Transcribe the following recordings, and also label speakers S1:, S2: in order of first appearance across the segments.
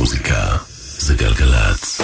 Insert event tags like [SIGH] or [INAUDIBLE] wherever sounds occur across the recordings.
S1: מוזיקה זה גלגלצ.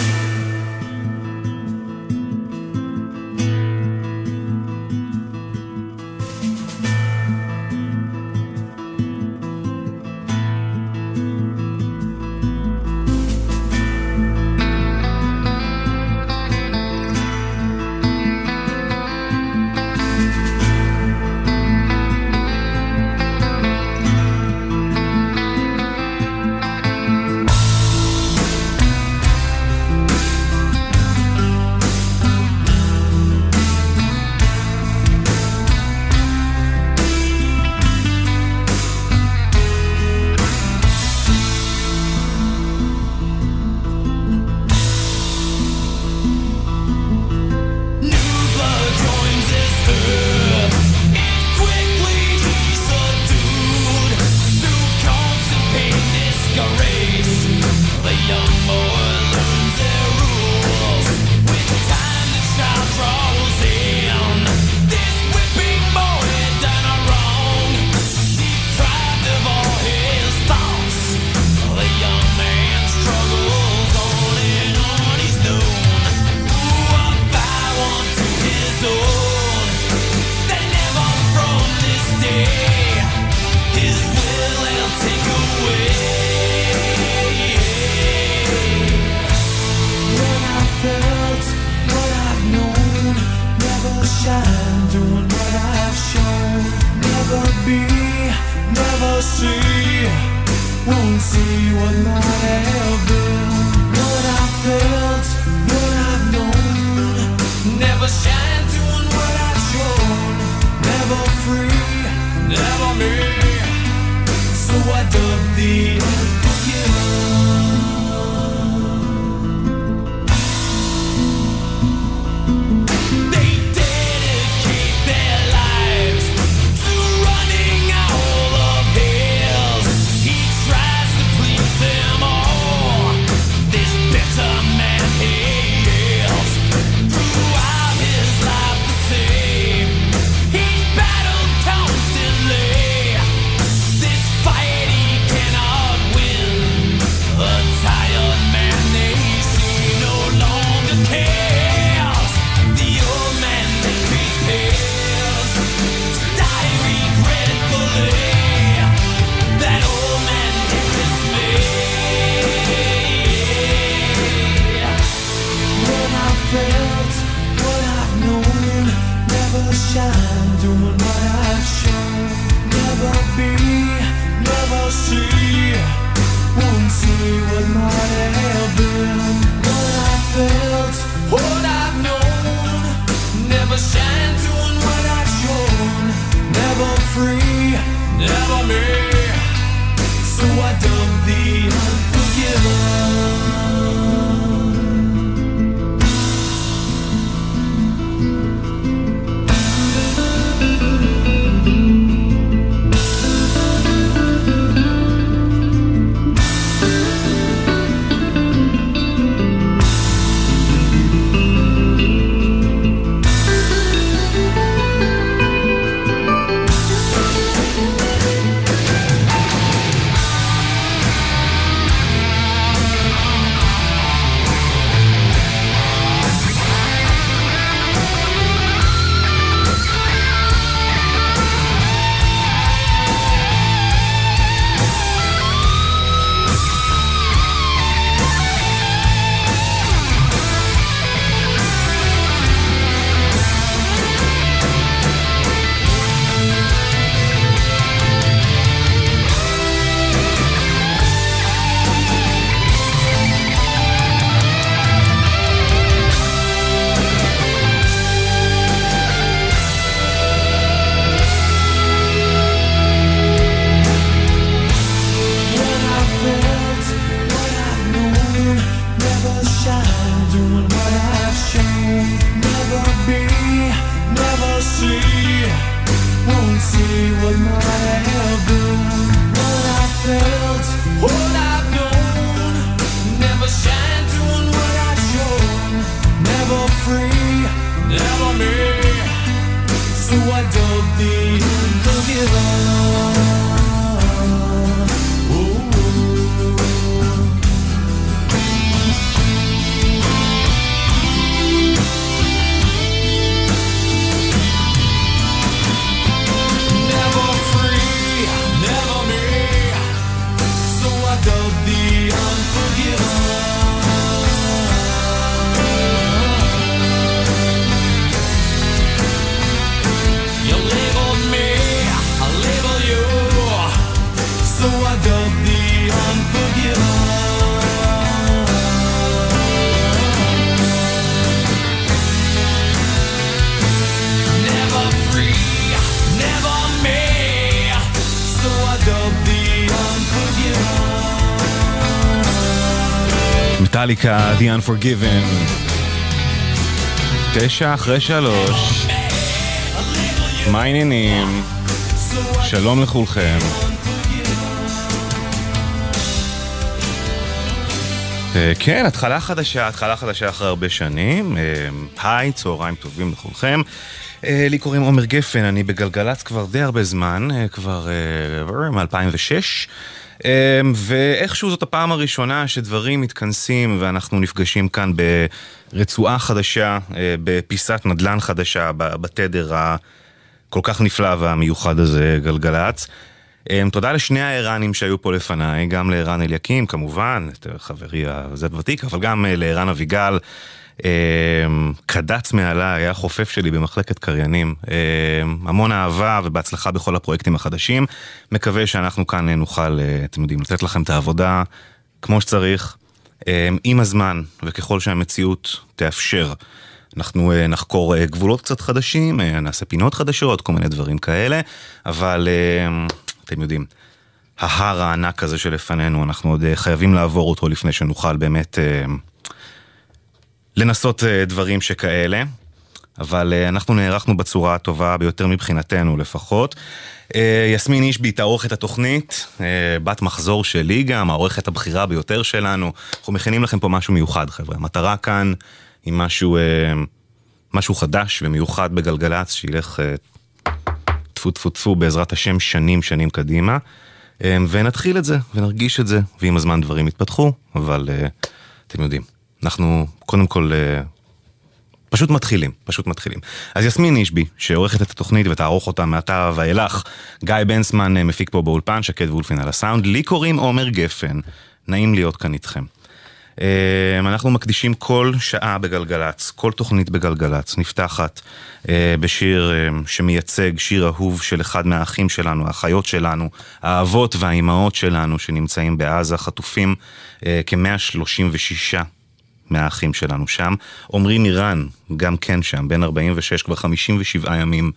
S2: The Unforgiven. תשע אחרי שלוש. מה העניינים? שלום לכולכם. אה, כן, התחלה חדשה, התחלה חדשה אחרי הרבה שנים. אה, היי, צהריים טובים לכולכם. אה, לי קוראים עומר גפן, אני בגלגלצ כבר די הרבה זמן, כבר מ-2006. אמ, ואיכשהו זאת הפעם הראשונה שדברים מתכנסים ואנחנו נפגשים כאן ברצועה חדשה, אה, בפיסת נדל"ן חדשה, בתדר הכל כך נפלא והמיוחד הזה, גלגלצ. אמ, תודה לשני הערנים שהיו פה לפניי, גם לערן אליקים כמובן, חברי הזה ותיק, אבל גם אה, לערן אביגל. אמ, קדץ מעליי, היה חופף שלי במחלקת קריינים. אמ, המון אהבה ובהצלחה בכל הפרויקטים החדשים. מקווה שאנחנו כאן נוכל, אה, אתם יודעים, לתת לכם את העבודה כמו שצריך, אמ, עם הזמן וככל שהמציאות תאפשר. אנחנו אה, נחקור אה, גבולות קצת חדשים, נעשה פינות חדשות, כל מיני דברים כאלה, אבל אתם יודעים, ההר הענק הזה שלפנינו, אנחנו עוד חייבים לעבור אותו לפני שנוכל באמת לנסות אה, דברים שכאלה, אבל אה, אנחנו נערכנו בצורה הטובה ביותר מבחינתנו לפחות. אה, יסמין אישבי תערוך את התוכנית, בת מחזור שלי גם, העורכת הבכירה ביותר שלנו. אנחנו מכינים לכם פה משהו מיוחד חבר'ה, המטרה כאן היא משהו, משהו חדש ומיוחד בגלגלצ, שילך טפו טפו טפו בעזרת השם שנים שנים קדימה. ונתחיל את זה ונרגיש את זה, ועם הזמן דברים יתפתחו, אבל אתם יודעים. אנחנו קודם כל אה, פשוט מתחילים, פשוט מתחילים. אז יסמין אישבי, שעורכת את התוכנית ותערוך אותה מעתה ואילך, גיא בנסמן אה, מפיק פה באולפן, שקד וולפין על הסאונד, לי קוראים עומר גפן, נעים להיות כאן איתכם. אה, אנחנו מקדישים כל שעה בגלגלצ, כל תוכנית בגלגלצ, נפתחת בשיר שמייצג שיר אהוב של אחד מהאחים שלנו, האחיות שלנו, האבות והאימהות שלנו שנמצאים בעזה, חטופים כ-136 מהאחים שלנו שם. עמרי מירן, גם כן שם, בן 46, כבר 57 ימים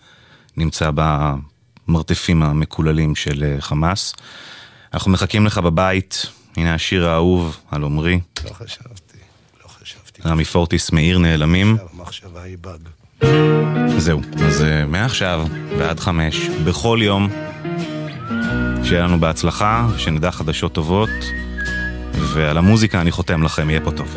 S2: נמצא במרתפים המקוללים של אה, חמאס. אנחנו מחכים לך בבית, הנה השיר האהוב על עמרי.
S3: לא חשבתי, לא חשבתי.
S2: רמי פורטיס, מאיר נעלמים.
S3: המחשבה היא באג.
S2: זהו, אז אה, מעכשיו ועד חמש, בכל יום, שיהיה לנו בהצלחה, שנדע חדשות טובות. ועל המוזיקה אני חותם לכם, יהיה פה טוב.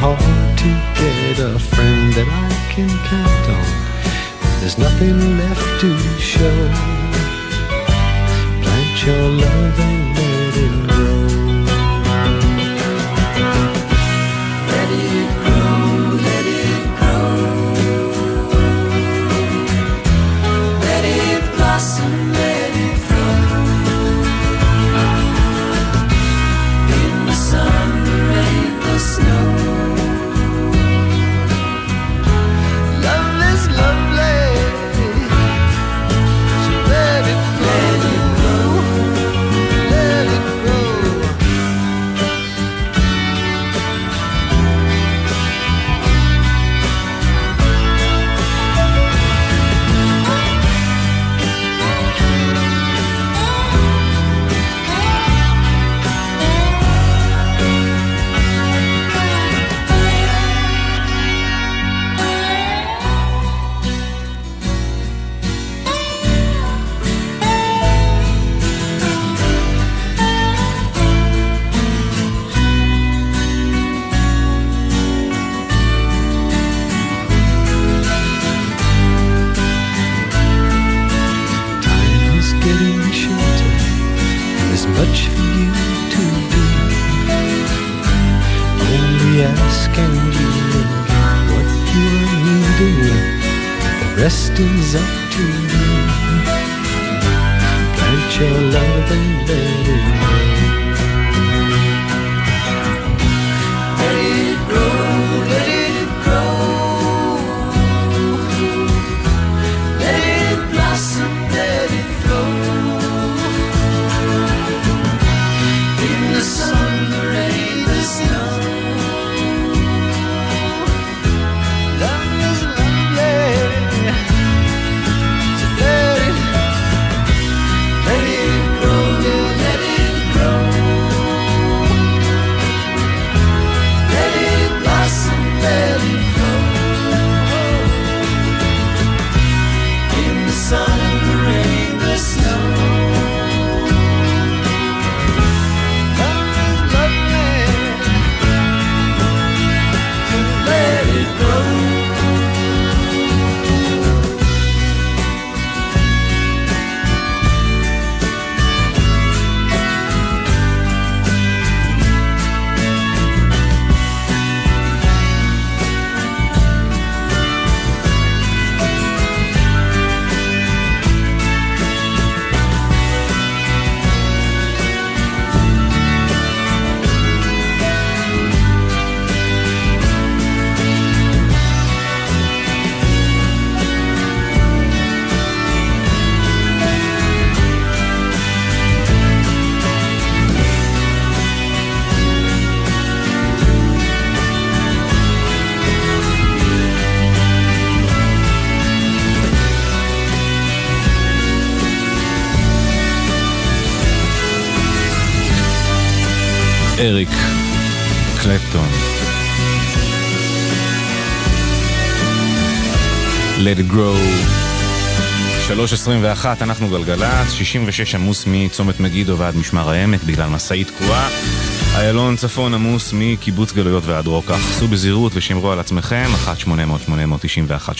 S4: hard to get a friend that I can count on. There's nothing left to show. Plant your love and let it grow.
S2: 21, אנחנו גלגלצ, 66 עמוס מצומת מגידו ועד משמר העמק בגלל משאית תקועה. איילון צפון עמוס מקיבוץ גלויות ועד רוקח. סעו בזהירות ושמרו על עצמכם,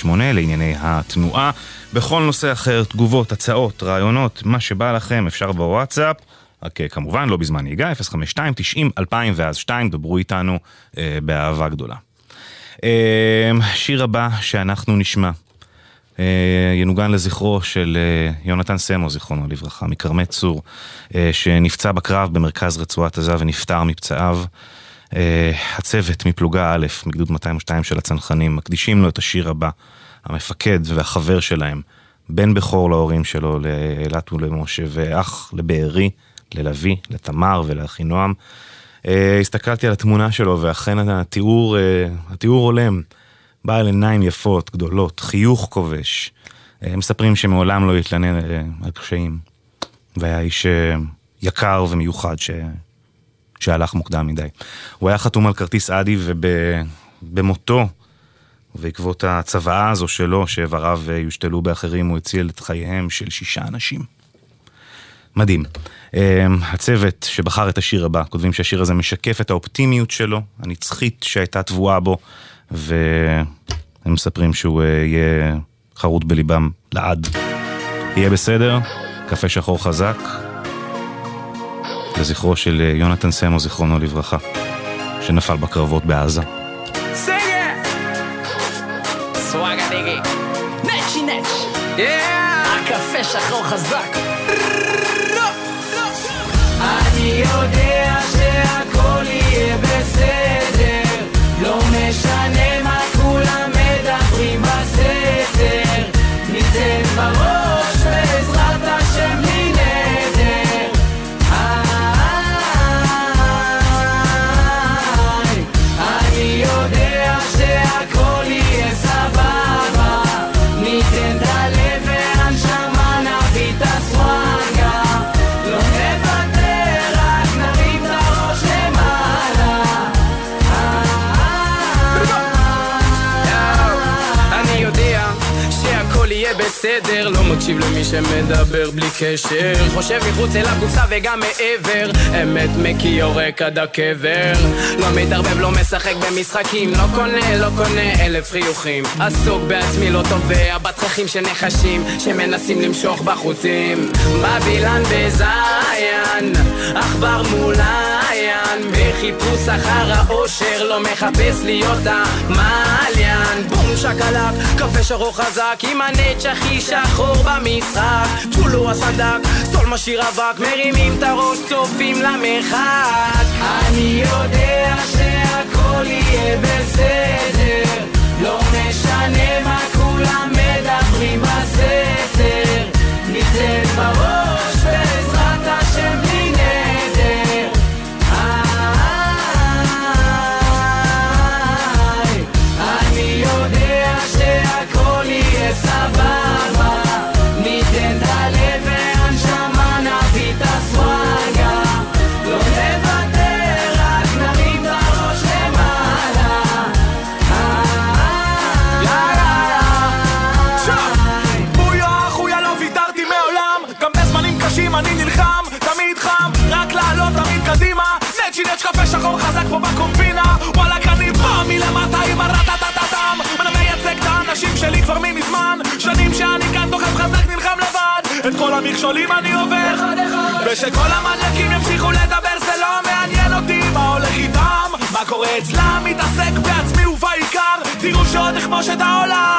S2: 1-800-891-8 לענייני התנועה. בכל נושא אחר, תגובות, הצעות, רעיונות, מה שבא לכם אפשר בוואטסאפ. רק אה, כמובן, לא בזמן נהיגה, 052 90 2000 ואז 2, דברו איתנו אה, באהבה גדולה. אה, שיר הבא שאנחנו נשמע
S5: ינוגן לזכרו של אה, יונתן סמו, זיכרונו לברכה, מכרמי צור, אה, שנפצע בקרב במרכז רצועת עזה ונפטר מפצעיו. הצוות מפלוגה א', מגדוד 202 של הצנחנים, מקדישים לו את השיר הבא, המפקד והחבר שלהם, בן בכור להורים שלו, לאילת ולמשה, ואח לבארי, ללוי, לתמר ולאחינועם. הסתכלתי על התמונה שלו, ואכן התיאור, התיאור הולם. בעל עיניים יפות, גדולות, חיוך כובש. הם מספרים שמעולם לא התלנן אה, על קשיים. והיה איש אה, יקר ומיוחד ש... שהלך מוקדם מדי. הוא היה חתום על כרטיס אדי ובמותו, בעקבות הצוואה הזו שלו, שאיבריו אה, יושתלו באחרים, הוא הציל את חייהם של שישה אנשים. מדהים. הצוות שבחר את השיר הבא, כותבים שהשיר הזה משקף את האופטימיות שלו, הנצחית שהייתה טבועה בו, והם מספרים שהוא אה, יהיה חרוט בליבם לעד. יהיה בסדר, קפה שחור חזק, לזכרו של אה, יונתן סמו, זיכרונו לברכה, שנפל בקרבות בעזה. הקפה שחור חזק. אני יודע שהכל יהיה בסדר, מקשיב למי שמדבר בלי קשר. חושב מחוץ אל הקופסה וגם מעבר. אמת מקי יורק עד הקבר. לא מתערבב, לא משחק במשחקים. לא קונה, לא קונה אלף חיוכים. עסוק בעצמי, לא תובע בתככים של נחשים שמנסים למשוך בחוטים. בבילן בזיין עכבר מול עין בחיפוש אחר האושר לא מחפש להיות המעליין בום שקלק, קפה שרוך חזק עם הנצ'ך הכי שחור במשחק. צ'ולו הסדק, סול משאיר אבק מרימים את הראש, צופים למרחק. אני יודע שהכל יהיה בסדר. לא משנה מה כולם מדברים בסתר ניתן בראש ושכל המניאקים ימשיכו לדבר זה לא מעניין אותי מה הולך איתם. מה קורה אצלם? מתעסק בעצמי ובעיקר. תראו שעוד אכבוש את העולם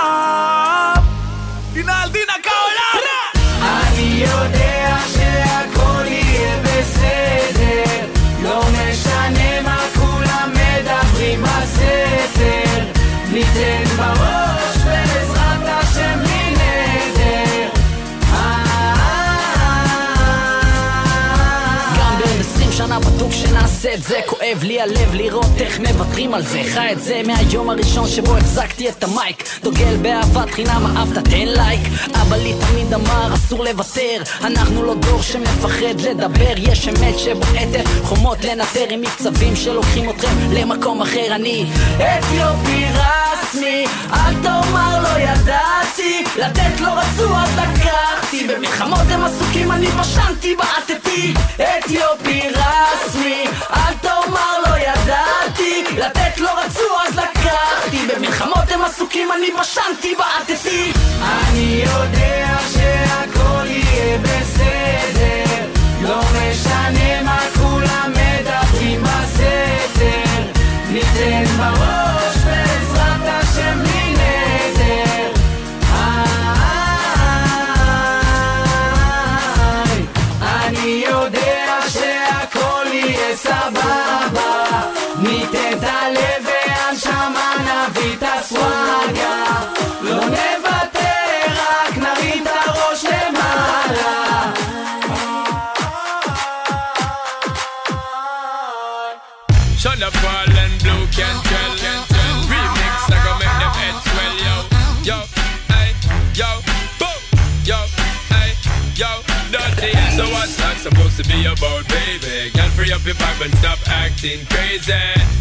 S5: הלב לראות איך מוותרים על זה. חי את זה מהיום הראשון שבו החזקתי את המייק. דוגל באהבת חינם אהבת תן לייק. אבא לי תמיד אמר אסור לוותר. אנחנו לא דור שמפחד לדבר. יש אמת שבועטת חומות לנטר עם מקצבים שלוקחים אתכם למקום אחר. אני אתיופי רסמי אל תאמר ידעתי לתת לא רצו אז לקחתי במלחמות הם עסוקים אני בשנתי בעטתי. אתיופי רסמי אל תאמר לא ידעתי. לתת לא רצו אז לקחתי במלחמות הם עסוקים אני בשנתי בעטתי. אני יודע שהכל יהיה בסדר. לא משנה מה
S6: so what's that supposed to be about, baby? Girl, free up your vibe and stop acting crazy.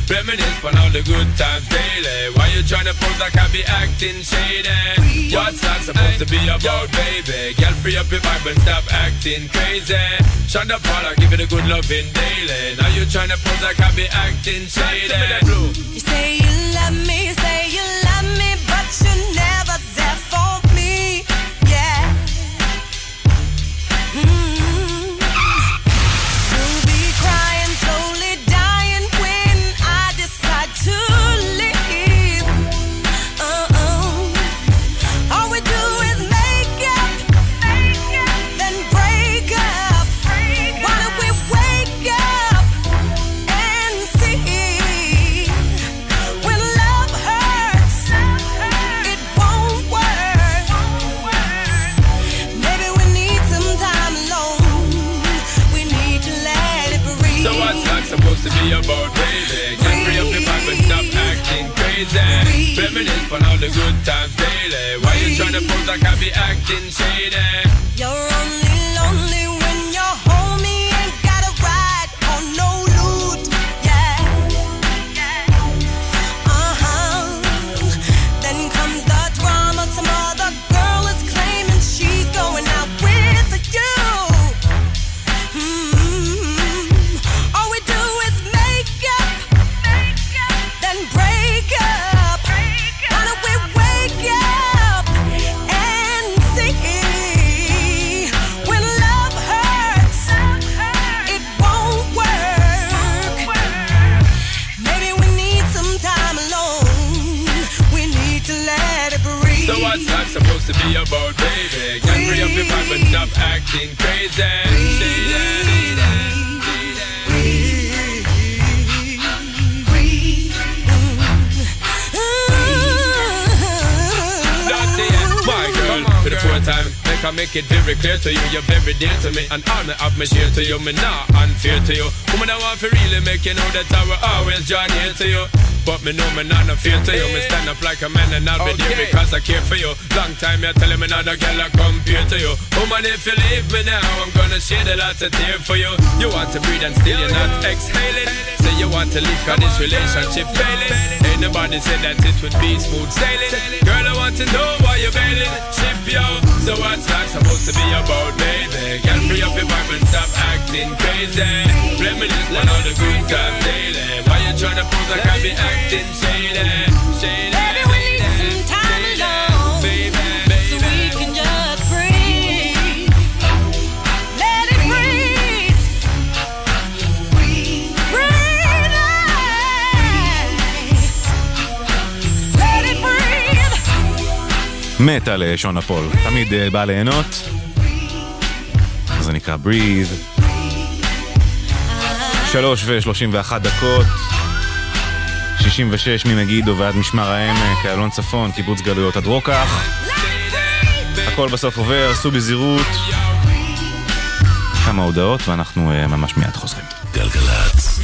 S6: Reminisce on all the good times daily. Why you tryna pose like I be acting shady? What's that supposed to be about, baby? Girl, free up your vibe and stop acting crazy. Shonda Paula, give it a good loving daily. Now you tryna pose like I be acting shady.
S7: You say you love me, say you love me, but you're never
S6: Reminisce on all the good times daily. Why you tryna pose like I be acting shady?
S7: You're only
S6: clear to you, you're very dear to me, and all me have me share to you, me not unfair to you. Woman, I want to really make you know that I will always join here to you. But me know me not no fear to you. Me stand up like a man and I'll be there because I care for you. Long time you're telling me not a girl I compare to you. Woman, if you leave me now, I'm gonna shed a lot of tears for you. You want to breathe and still you're not exhaling. Say you want to leave cause this relationship failing. Ain't nobody said that it would be smooth sailing. Girl, I want to know why you're bailing. Ship yo. So what's that supposed to be about, baby? Girl, free up your vibe and stop acting crazy. Reminisce on all the good times daily. Why you tryna pose like I be acting shady? Shady.
S2: מת על אה, שון הפול, תמיד אה, בא ליהנות. זה נקרא breathe. שלוש ושלושים ואחת דקות. 66 ממגידו ועד משמר העמק, איילון צפון, קיבוץ גלויות עד רוקח. הכל בסוף עובר, סעו בזהירות. כמה הודעות ואנחנו אה, ממש מיד חוזרים.
S1: גלגלצ.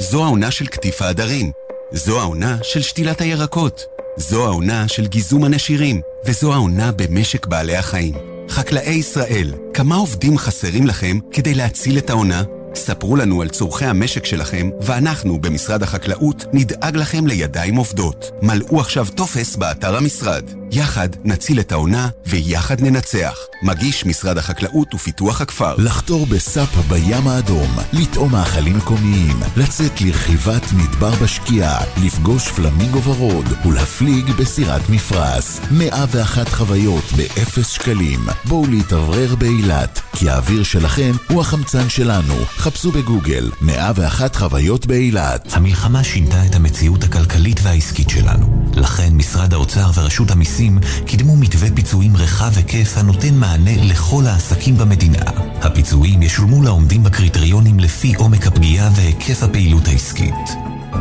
S8: זו העונה של קטיף העדרים. זו העונה של שתילת הירקות. זו העונה של גיזום הנשירים. וזו העונה במשק בעלי החיים. חקלאי ישראל, כמה עובדים חסרים לכם כדי להציל את העונה? ספרו לנו על צורכי המשק שלכם, ואנחנו במשרד החקלאות נדאג לכם לידיים עובדות. מלאו עכשיו טופס באתר המשרד. יחד נציל את העונה, ויחד ננצח. מגיש משרד החקלאות ופיתוח הכפר.
S1: לחתור בסאפה בים האדום, לטעום מאכלים מקומיים, לצאת לרכיבת מדבר בשקיעה, לפגוש פלמינגו ורוד ולהפליג בסירת מפרש. 101 חוויות באפס שקלים. בואו להתאוורר באילת, כי האוויר שלכם הוא החמצן שלנו. חפשו בגוגל 101 חוויות באילת.
S9: המלחמה שינתה את המציאות הכלכלית והעסקית שלנו. לכן משרד האוצר ורשות המיסים המיסים קידמו מתווה פיצויים רחב היקף הנותן מענה לכל העסקים במדינה. הפיצויים ישולמו לעומדים בקריטריונים לפי עומק הפגיעה והיקף הפעילות העסקית.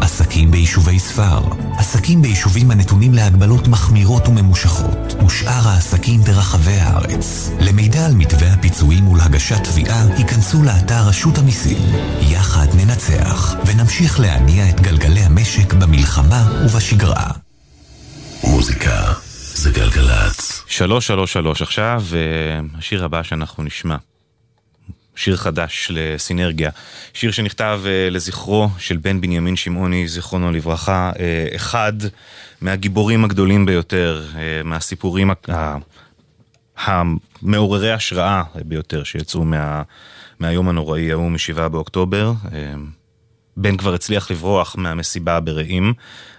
S9: עסקים ביישובי ספר, עסקים ביישובים הנתונים להגבלות מחמירות וממושכות, ושאר העסקים ברחבי הארץ. למידע על מתווה הפיצויים ולהגשת תביעה, היכנסו לאתר רשות המיסים. יחד ננצח, ונמשיך להניע את גלגלי המשק במלחמה ובשגרה.
S1: גלגלצ.
S2: שלוש, שלוש, שלוש עכשיו, והשיר הבא שאנחנו נשמע. שיר חדש לסינרגיה. שיר שנכתב uh, לזכרו של בן בנימין שמעוני, זיכרונו לברכה, uh, אחד מהגיבורים הגדולים ביותר, מהסיפורים המעוררי השראה ביותר שיצאו מה, מהיום הנוראי ההוא משבעה באוקטובר. בן כבר הצליח לברוח מהמסיבה ברעים,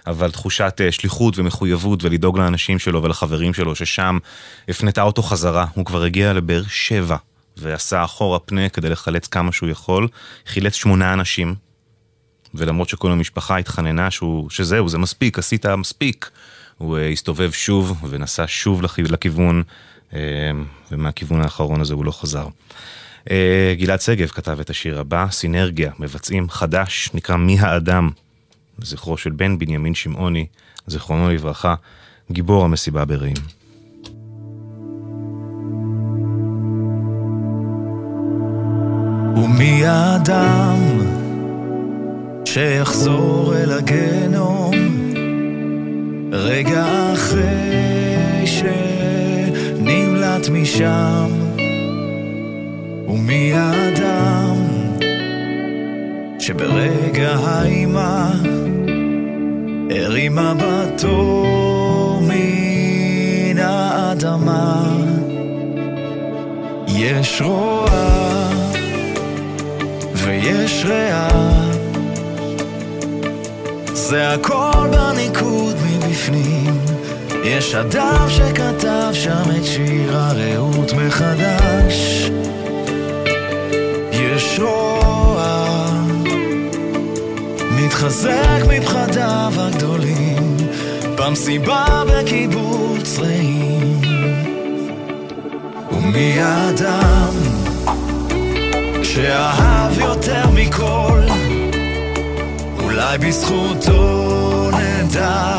S2: אבל תחושת שליחות ומחויבות ולדאוג לאנשים שלו ולחברים שלו ששם הפנתה אותו חזרה. הוא כבר הגיע לבאר שבע ועשה אחורה פנה כדי לחלץ כמה שהוא יכול, חילץ שמונה אנשים, ולמרות שכל המשפחה התחננה שהוא, שזהו, זה מספיק, עשית מספיק, הוא uh, הסתובב שוב ונסע שוב לכיוון, uh, ומהכיוון האחרון הזה הוא לא חזר. Uh, גלעד שגב כתב את השיר הבא, סינרגיה, מבצעים חדש, נקרא מי האדם, זכרו של בן בנימין שמעוני, זיכרונו לברכה, גיבור המסיבה ברעים.
S10: ומי האדם שיחזור אל הגנום רגע אחרי שנמלט משם ומי האדם שברגע האימה הרימה בתור מן האדמה? יש רוע ויש ריאה. זה הכל בניקוד מבפנים. יש אדם שכתב שם את שיר הרעות מחדש רוע מתחזק מפחדיו הגדולים במסיבה בקיבוץ רעים. ומי האדם שאהב יותר מכל אולי בזכותו נדע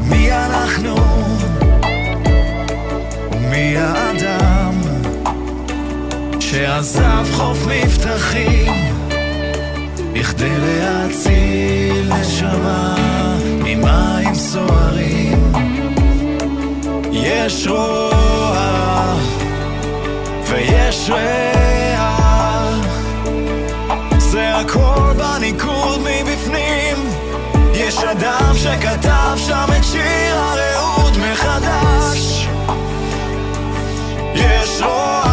S10: מי אנחנו. ומי האדם שעזב חוף מבטחים בכדי להציל נשמה ממים סוערים. יש רוע ויש ריח זה הכל בניקוד מבפנים. יש אדם שכתב שם את שיר הרעות מחדש. יש רוע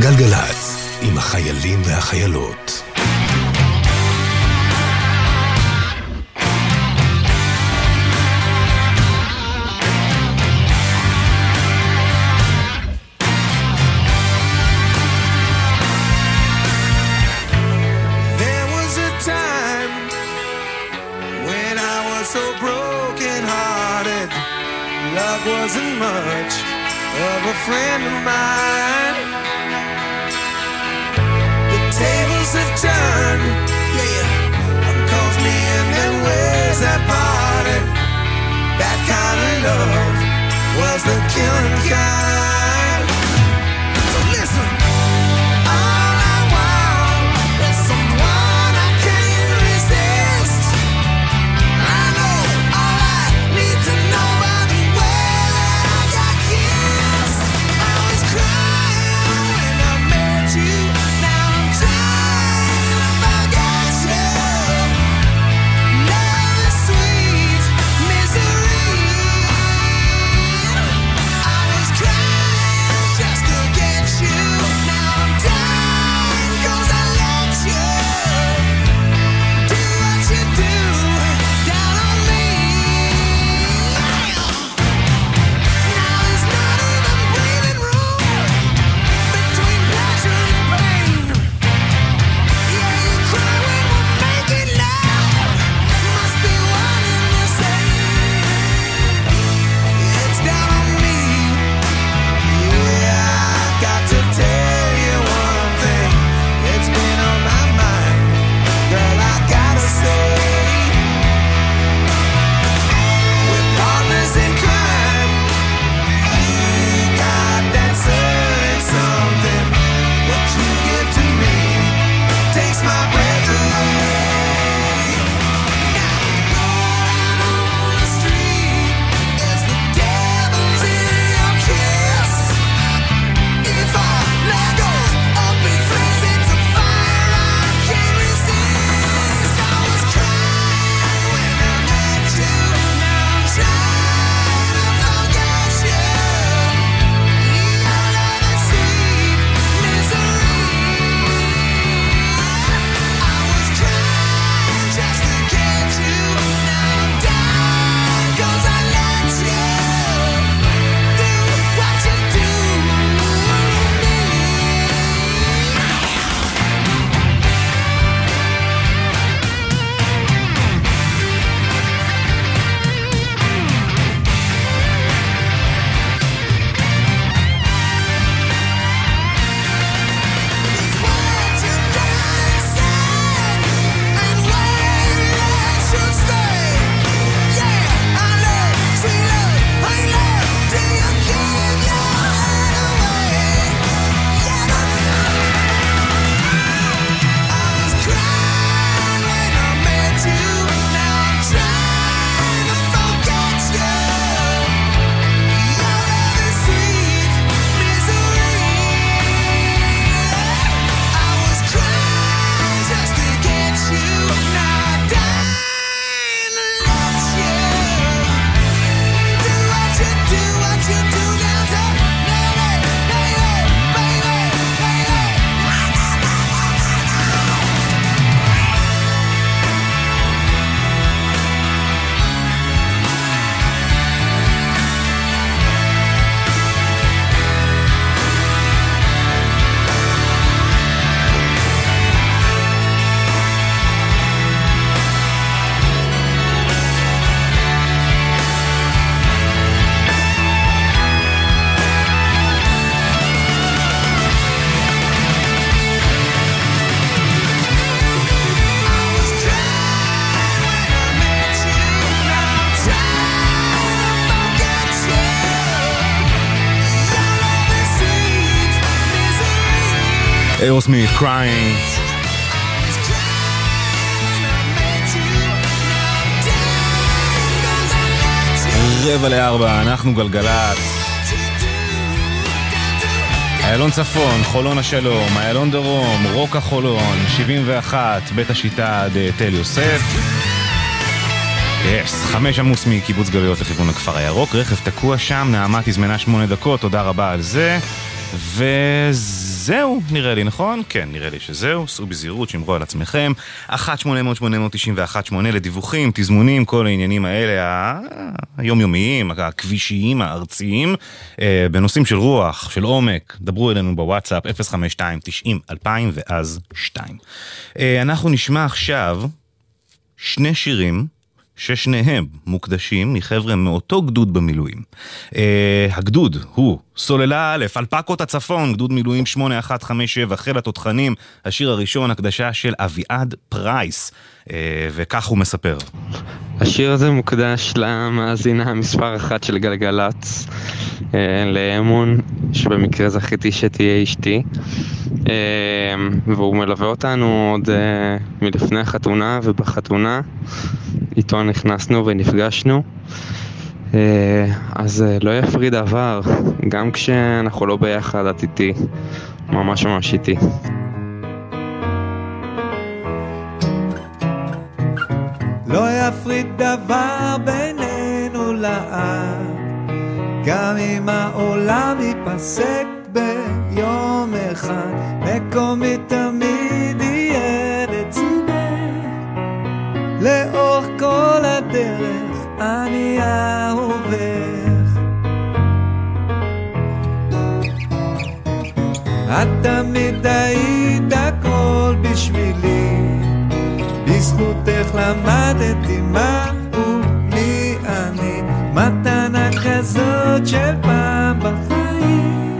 S11: גלגלצ, עם החיילים והחיילות.
S12: friend of mine. The tables have turned, yeah, and that? That kind of love was the killing kind.
S2: אירוסמית', Crying. רבע לארבע, אנחנו גלגלצ. איילון צפון, חולון השלום, איילון דרום, רוקה חולון, 71, בית השיטה עד אה, תל יוסף. יס, חמש עמוס מקיבוץ גלויות לכיוון הכפר הירוק, רכב תקוע שם, נעמה תזמנה שמונה דקות, תודה רבה על זה. וזהו, נראה לי, נכון? כן, נראה לי שזהו, סעו בזהירות, שמרו על עצמכם. 1-800-891-8 לדיווחים, תזמונים, כל העניינים האלה, היומיומיים, הכבישיים, הארציים, אה, בנושאים של רוח, של עומק, דברו אלינו בוואטסאפ, 052-90-2000 ואז 2. אה, אנחנו נשמע עכשיו שני שירים. ששניהם מוקדשים מחבר'ה מאותו גדוד במילואים. Uh, הגדוד הוא סוללה א', אלפקות הצפון, גדוד מילואים 8157, חיל התותחנים, השיר הראשון, הקדשה של אביעד פרייס, uh, וכך הוא מספר.
S13: השיר הזה מוקדש למאזינה מספר אחת של גלגלצ, אה, לאמון, שבמקרה זכיתי שתהיה אשתי, אה, והוא מלווה אותנו עוד אה, מלפני החתונה ובחתונה, איתו נכנסנו ונפגשנו. אה, אז אה, לא יפריד עבר, גם כשאנחנו לא ביחד, את איתי, ממש ממש איתי.
S14: לא יפריד דבר בינינו לעד, גם אם העולם ייפסק ביום אחד, מקומי תמיד יהיה לצידך. לאורך כל הדרך אני אהובך. את תמיד היית הכל בשבילי. בזכותך למדתי מהו לי אני. מתנה כזאת של פעם בחיים.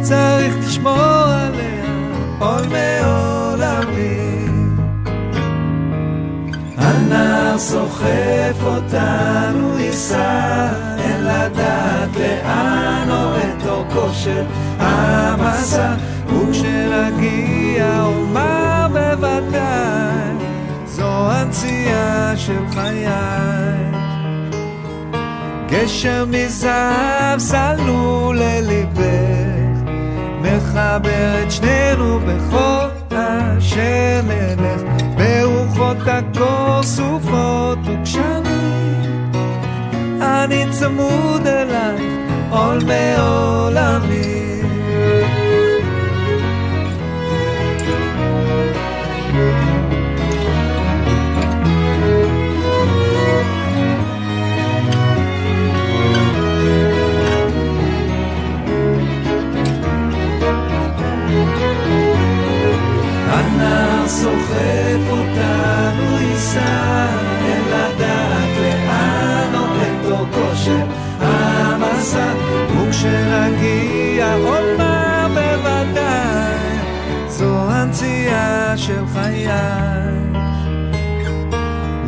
S14: צריך לשמור עליה עול מעולמי הנער סוחף אותנו ייסע אין לדעת לאן או את אורכו של המסע וכשנגיע אומר בוודאי זו הנציאה של חיי. גשר מזהב סלול לליבך מחבר את שנינו בכל אשר נלך ברוחות הקור סופות וגשמים אני צמוד אלייך עול מעולמי חיי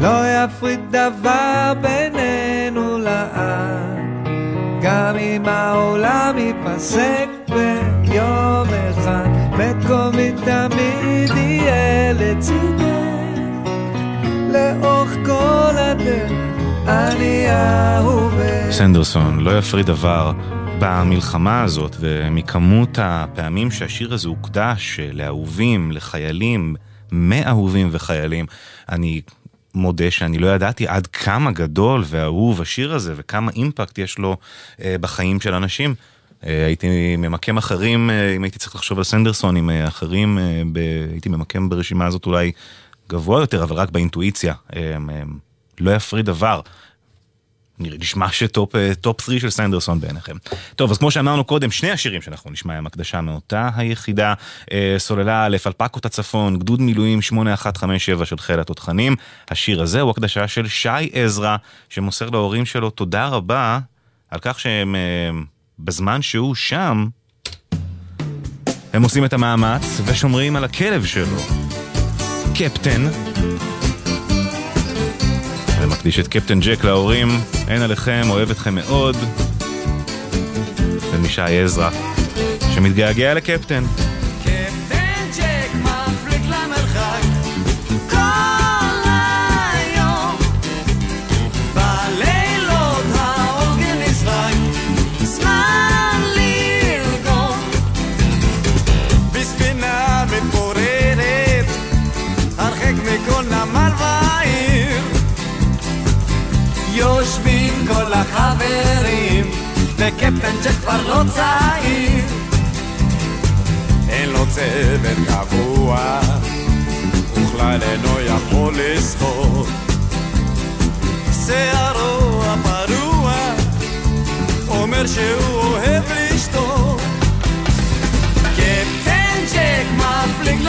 S14: לא יפריד דבר בינינו לעד גם אם העולם ייפסק ביום אחד מקומי תמיד יהיה לצידך. לאורך כל הדרך אני אהובך
S2: סנדרסון, לא יפריד דבר במלחמה הזאת ומכמות הפעמים שהשיר הזה הוקדש לאהובים, לחיילים, מאהובים וחיילים, אני מודה שאני לא ידעתי עד כמה גדול ואהוב השיר הזה וכמה impact יש לו אה, בחיים של אנשים. אה, הייתי ממקם אחרים, אה, אם הייתי צריך לחשוב על סנדרסון עם אה, אחרים, אה, ב... הייתי ממקם ברשימה הזאת אולי גבוה יותר, אבל רק באינטואיציה. אה, אה, לא יפריד דבר. נשמע ש top אה, top 3 של סנדרסון בעיניכם. טוב, אז כמו שאמרנו קודם, שני השירים שאנחנו נשמע הם הקדשה מאותה היחידה, אה, סוללה א', אלפקות הצפון, גדוד מילואים 8157 של חיל התותחנים. השיר הזה הוא הקדשה של שי עזרא, שמוסר להורים שלו תודה רבה על כך שהם, אה, בזמן שהוא שם, הם עושים את המאמץ ושומרים על הכלב שלו. קפטן, ומקדיש את קפטן ג'ק להורים, אין עליכם, אוהב אתכם מאוד. ומשי עזרא, שמתגעגע לקפטן.
S5: גפן שכבר לא צעיר. אין לו צוות קבוע, וכלל אינו יכול לזכור. שערו הפרוע, אומר שהוא אוהב לשתות. גפן ג'ק מפליג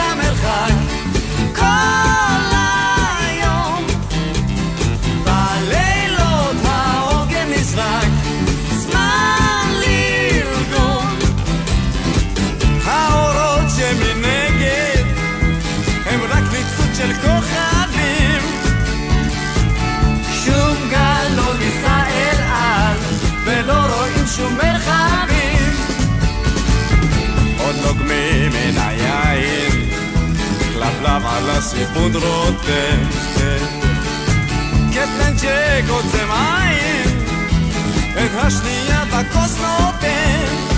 S5: pod rotem Kiet den Diego zemajem Et hasch
S2: nie ja tak da kosno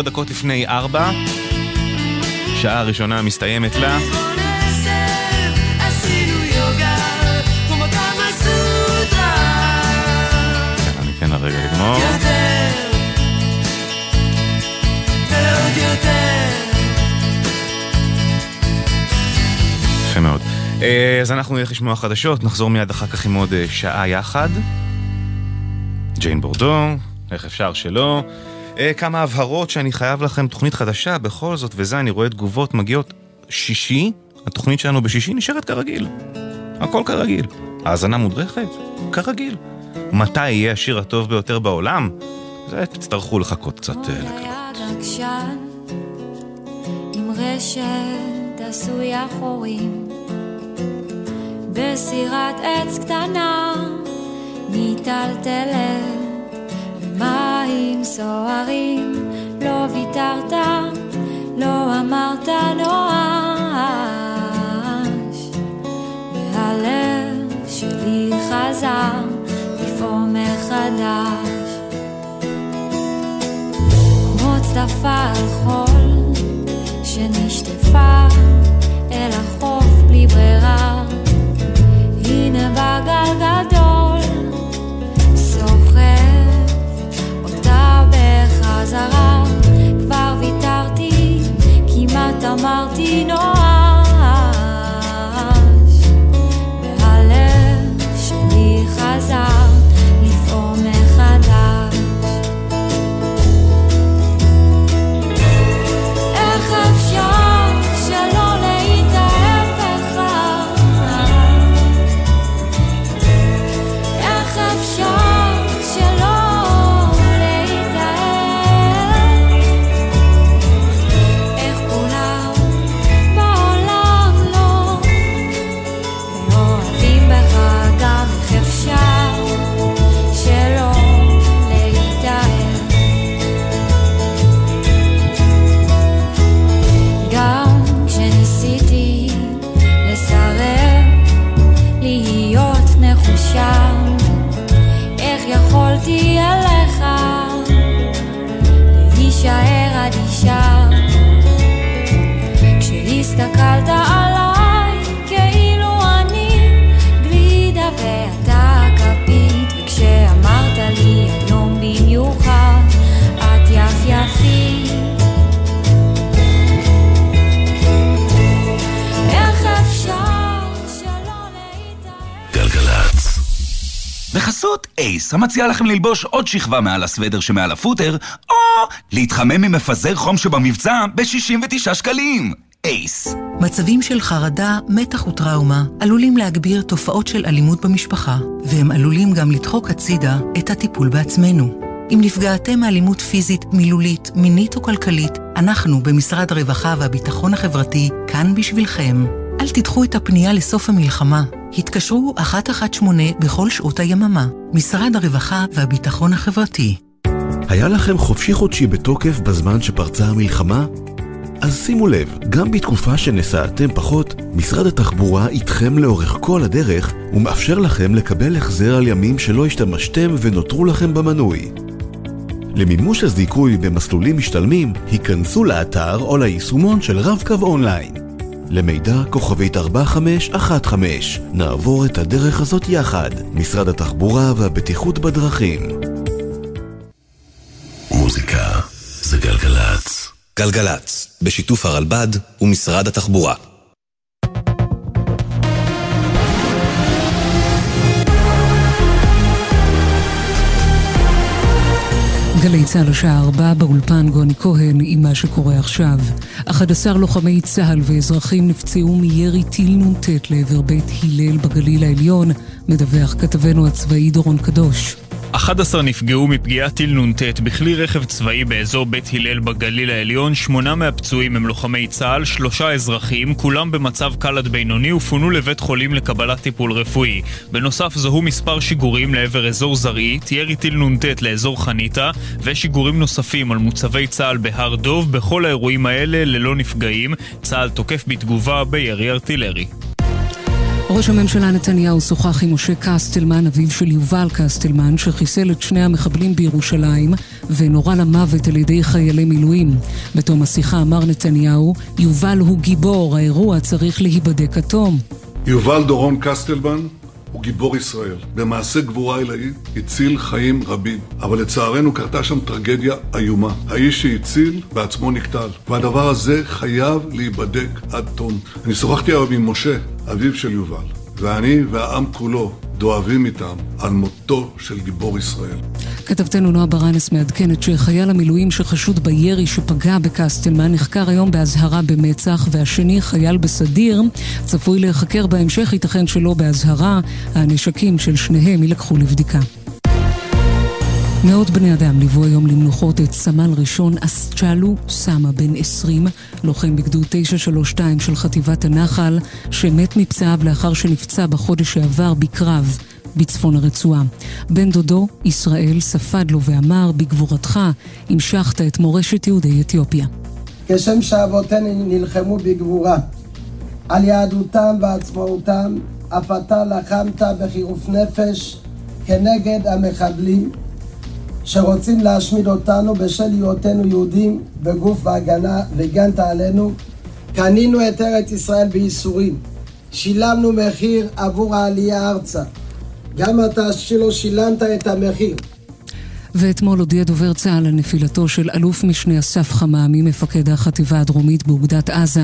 S2: ארבע דקות לפני ארבע, שעה ראשונה מסתיימת לה.
S15: עשינו יוגה, כמו כמה סוטרה.
S2: אני אתן לה רגע לגמור. יפה מאוד. אה, אז אנחנו נלך לשמוע חדשות, נחזור מיד אחר כך עם עוד אה, שעה יחד. ג'יין בורדו, איך אפשר שלא. אה, כמה הבהרות שאני חייב לכם, תוכנית חדשה, בכל זאת, וזה, אני רואה תגובות מגיעות שישי, התוכנית שלנו בשישי נשארת כרגיל. הכל כרגיל. האזנה מודרכת? כרגיל. מתי יהיה השיר הטוב ביותר בעולם? זה תצטרכו לחכות קצת אה,
S16: עקשן, עם רשת עשויה חורים, בסירת עץ קטנה, מיטלטלת, במים סוערים, לא ויתרת, לא אמרת נואש, והלב שלי חזר לפעום מחדש. כמו צדפה על חול שנשטפה אל החוף בלי ברירה הנה בגל גדול בחזרה כבר ויתרתי כמעט אמרתי נואש והלב שלי חזר
S17: בחסות אייס, המציע לכם ללבוש עוד שכבה מעל הסוודר שמעל הפוטר, או להתחמם ממפזר חום שבמבצע ב-69 שקלים. אייס.
S18: מצבים של חרדה, מתח וטראומה עלולים להגביר תופעות של אלימות במשפחה, והם עלולים גם לדחוק הצידה את הטיפול בעצמנו. אם נפגעתם מאלימות פיזית, מילולית, מינית או כלכלית, אנחנו במשרד הרווחה והביטחון החברתי כאן בשבילכם. אל תדחו את הפנייה לסוף המלחמה. התקשרו 118 בכל שעות היממה. משרד הרווחה והביטחון החברתי.
S11: היה לכם חופשי חודשי בתוקף בזמן שפרצה המלחמה? אז שימו לב, גם בתקופה שנסעתם פחות, משרד התחבורה איתכם לאורך כל הדרך ומאפשר לכם לקבל החזר על ימים שלא השתמשתם ונותרו לכם במנוי. למימוש הזיכוי במסלולים משתלמים, היכנסו לאתר או ליישומון של רב-קו אונליין. למידע כוכבית 4515, נעבור את הדרך הזאת יחד, משרד התחבורה והבטיחות בדרכים.
S1: מוזיקה זה גלגלצ.
S19: גלגלצ, בשיתוף הרלב"ד ומשרד התחבורה.
S20: גלי צה"ל השעה ארבע באולפן גוני כהן עם מה שקורה עכשיו. 11 לוחמי צה"ל ואזרחים נפצעו מירי טיל נ"ט לעבר בית הלל בגליל העליון, מדווח כתבנו הצבאי דורון קדוש.
S21: 11 נפגעו מפגיעת טיל נ"ט בכלי רכב צבאי באזור בית הלל בגליל העליון, שמונה מהפצועים הם לוחמי צה"ל, שלושה אזרחים, כולם במצב קל עד בינוני ופונו לבית חולים לקבלת טיפול רפואי. בנוסף זוהו מספר שיגורים לעבר אזור זרעית, ירי טיל נ"ט לאזור חניתה, ושיגורים נוספים על מוצבי צה"ל בהר דוב, בכל האירועים האלה ללא נפגעים, צה"ל תוקף בתגובה בירי ארטילרי.
S20: ראש הממשלה נתניהו שוחח עם משה קסטלמן, אביו של יובל קסטלמן, שחיסל את שני המחבלים בירושלים ונורה למוות על ידי חיילי מילואים. בתום השיחה אמר נתניהו, יובל הוא גיבור, האירוע צריך להיבדק עד תום.
S22: יובל דורון קסטלמן הוא גיבור ישראל. במעשה גבורה עילאי הציל חיים רבים. אבל לצערנו קרתה שם טרגדיה איומה. האיש שהציל בעצמו נקטל. והדבר הזה חייב להיבדק עד תום. אני שוחחתי היום עם משה, אביו של יובל, ואני והעם כולו דואבים איתם על מותו של גיבור ישראל.
S20: כתבתנו נועה ברנס מעדכנת שחייל המילואים שחשוד בירי שפגע בקסטלמן נחקר היום באזהרה במצח והשני, חייל בסדיר, צפוי להיחקר בהמשך, ייתכן שלא באזהרה. הנשקים של שניהם יילקחו לבדיקה. מאות בני אדם ליוו היום למנוחות את סמל ראשון אסצ'לו סמה, בן 20, לוחם בגדוד 932 של חטיבת הנחל, שמת מפצעיו לאחר שנפצע בחודש שעבר בקרב בצפון הרצועה. בן דודו, ישראל, ספד לו ואמר, בגבורתך המשכת את מורשת יהודי אתיופיה.
S23: כשם שאבותינו נלחמו בגבורה על יהדותם ועצמאותם, אף אתה לחמת בחירוף נפש כנגד המחבלים שרוצים להשמיד אותנו בשל היותנו יהודים בגוף והגנה והגנת עלינו. קנינו את ארץ ישראל בייסורים, שילמנו מחיר עבור העלייה ארצה. גם אתה שלא שילמת את המחיר.
S20: ואתמול הודיע דובר צה"ל על נפילתו של אלוף משנה אסף חממי, מפקד החטיבה הדרומית באוגדת עזה,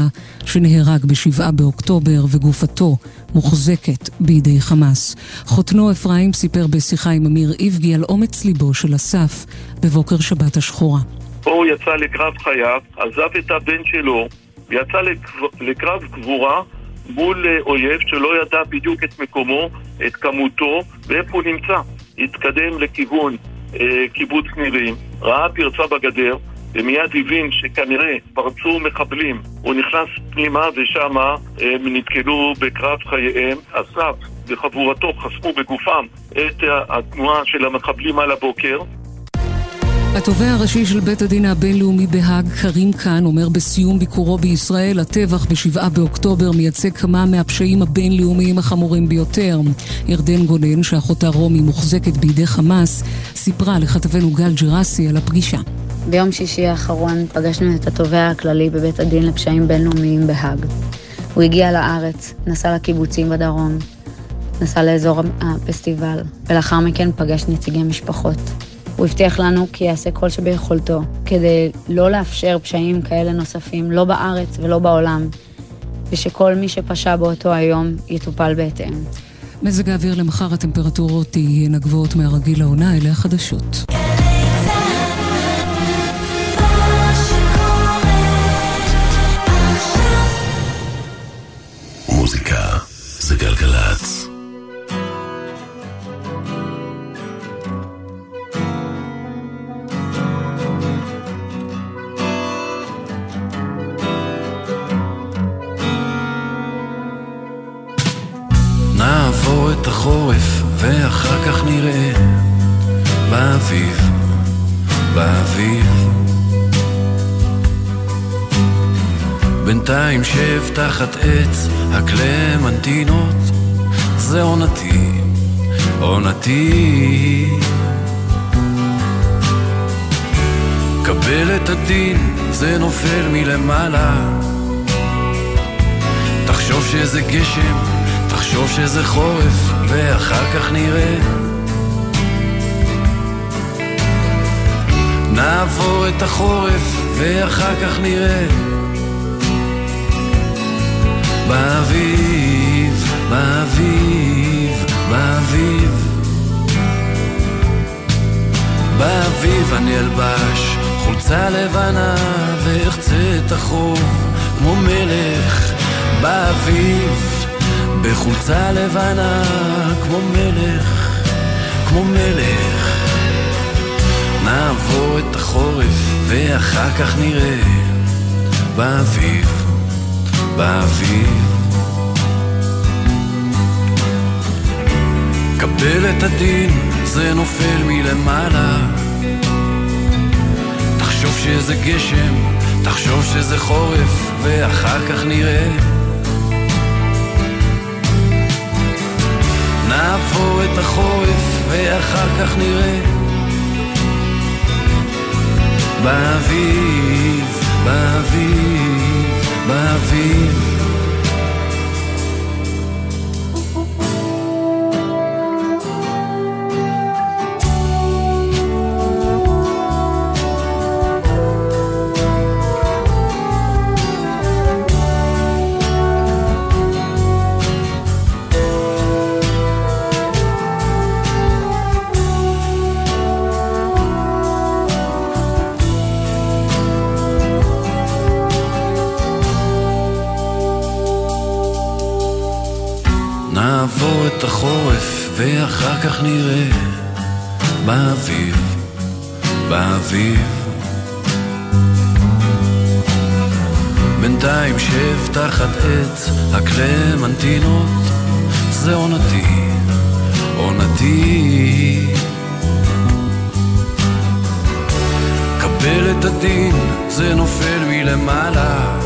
S20: שנהרג בשבעה באוקטובר וגופתו מוחזקת בידי חמאס. חותנו אפרים סיפר בשיחה עם אמיר איבגי על אומץ ליבו של אסף בבוקר שבת השחורה.
S24: הוא יצא לקרב חייו, עזב את הבן שלו, ויצא לקרב גבורה מול אה, אויב שלא ידע בדיוק את מקומו, את כמותו ואיפה הוא נמצא. התקדם לכיוון קיבוץ נירים, ראה פרצה בגדר, ומיד הבין שכנראה פרצו מחבלים. הוא נכנס פנימה ושמה הם נתקלו בקרב חייהם. אסף וחבורתו חסמו בגופם את התנועה של המחבלים על הבוקר.
S20: התובע הראשי של בית הדין הבינלאומי בהאג, קרים קאן, אומר בסיום ביקורו בישראל, הטבח ב-7 באוקטובר מייצג כמה מהפשעים הבינלאומיים החמורים ביותר. ירדן גונן, שאחותה רומי מוחזקת בידי חמאס, סיפרה לכתבנו גל ג'רסי על הפגישה.
S25: ביום שישי האחרון פגשנו את התובע הכללי בבית הדין לפשעים בינלאומיים בהאג. הוא הגיע לארץ, נסע לקיבוצים בדרום, נסע לאזור הפסטיבל, ולאחר מכן פגש נציגי משפחות. הוא הבטיח לנו כי יעשה כל שביכולתו כדי לא לאפשר פשעים כאלה נוספים, לא בארץ ולא בעולם, ושכל מי שפשע באותו היום יטופל בהתאם.
S20: מזג האוויר למחר הטמפרטורות תהיינה גבוהות מהרגיל לעונה, אלה החדשות.
S1: מוזיקה זה גלגלצ.
S26: באביב, באביב. בינתיים שב תחת עץ הקלמנטינות, זה עונתי, עונתי. קבל את הדין, זה נופל מלמעלה. תחשוב שזה גשם, תחשוב שזה חורף, ואחר כך נראה. נעבור את החורף, ואחר כך נראה. באביב, באביב, באביב. באביב אני אלבש חולצה לבנה ואחצה את החוב כמו מלך באביב בחולצה לבנה כמו מלך, כמו מלך נעבור את החורף ואחר כך נראה באביב, באביב קבל את הדין, זה נופל מלמעלה. תחשוב שזה גשם, תחשוב שזה חורף ואחר כך נראה. נעבור את החורף ואחר כך נראה באביב, באביב, באביב ואחר כך נראה באביב, באביב. בינתיים שב תחת עץ הקלמנטינות, זה עונתי, עונתי. קבל את הדין, זה נופל מלמעלה.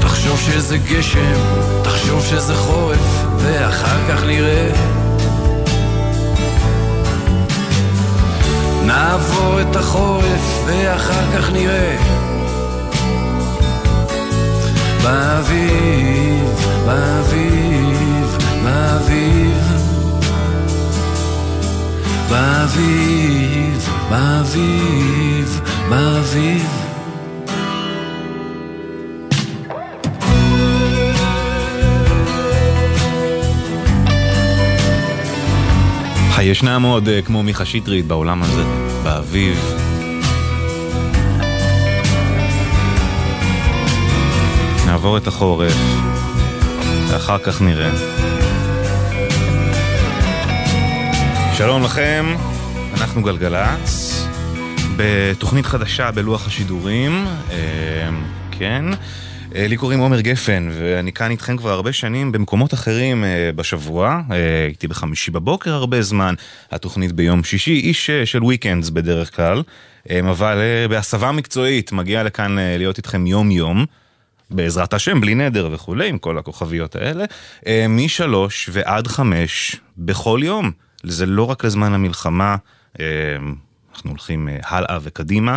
S26: תחשוב שזה גשם, תחשוב שזה חורף, ואחר כך נראה. נעבור את החורף, ואחר כך נראה. באביב, באביב, באביב. באביב, באביב, באביב.
S2: הישנם עוד אה, כמו מיכה שטרית בעולם הזה, באביב. נעבור את החורף, ואחר כך נראה. שלום לכם, אנחנו גלגלצ, בתוכנית חדשה בלוח השידורים, אה, כן. אה, לי קוראים עומר גפן, ואני כאן איתכם כבר הרבה שנים במקומות אחרים אה, בשבוע. אה, הייתי בחמישי בבוקר הרבה זמן, התוכנית ביום שישי, איש של weekends בדרך כלל, אבל בהסבה מקצועית מגיע לכאן להיות איתכם יום-יום. בעזרת השם, בלי נדר וכולי, עם כל הכוכביות האלה, משלוש ועד חמש בכל יום. זה לא רק לזמן המלחמה, אנחנו הולכים אה, הלאה וקדימה.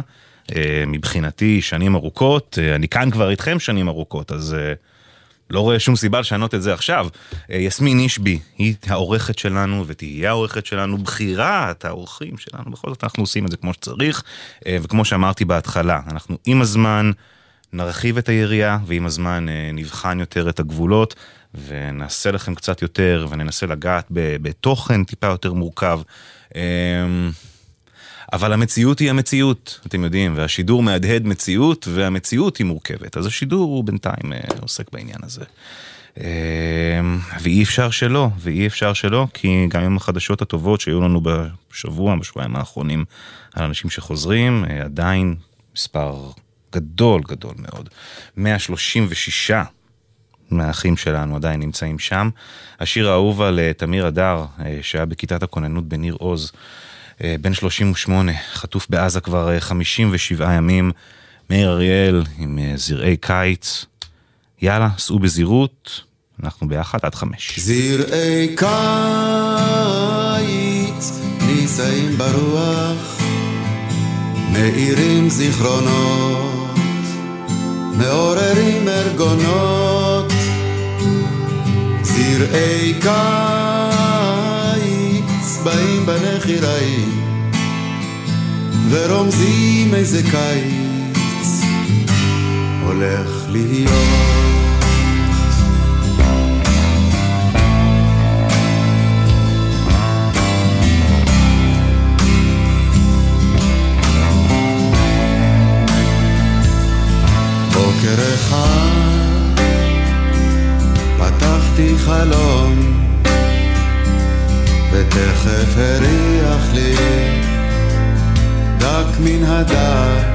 S2: אה, מבחינתי שנים ארוכות, אה, אני כאן כבר איתכם שנים ארוכות, אז אה, לא רואה שום סיבה לשנות את זה עכשיו. יסמין אישבי היא העורכת שלנו ותהיה העורכת שלנו, בחירת האורחים שלנו, בכל זאת אנחנו עושים את זה כמו שצריך, וכמו שאמרתי בהתחלה, אנחנו עם הזמן נרחיב את היריעה, ועם הזמן נבחן יותר את הגבולות, ונעשה לכם קצת יותר, וננסה לגעת בתוכן טיפה יותר מורכב. אבל המציאות היא המציאות, אתם יודעים, והשידור מהדהד מציאות, והמציאות היא מורכבת. אז השידור הוא בינתיים אה, עוסק בעניין הזה. אה, ואי אפשר שלא, ואי אפשר שלא, כי גם עם החדשות הטובות שהיו לנו בשבוע, בשבועיים האחרונים, על אנשים שחוזרים, אה, עדיין מספר גדול גדול מאוד. 136 מהאחים שלנו עדיין נמצאים שם. השיר האהוב על אה, תמיר אה, שהיה בכיתת הכוננות בניר עוז, בן 38, חטוף בעזה כבר אה, 57 ימים. מאיר אריאל עם אה, זרעי קיץ. יאללה, סעו בזהירות, אנחנו ביחד עד חמש.
S27: זרעי קיץ נישאים ברוח, מאירים זיכרונות, מעוררים ארגונות. זרעי קיץ בנחיריים, ורומזים איזה קיץ הולך להיות. בוקר אחד פתחתי חלום ותכף הריח לי דק מן הדק.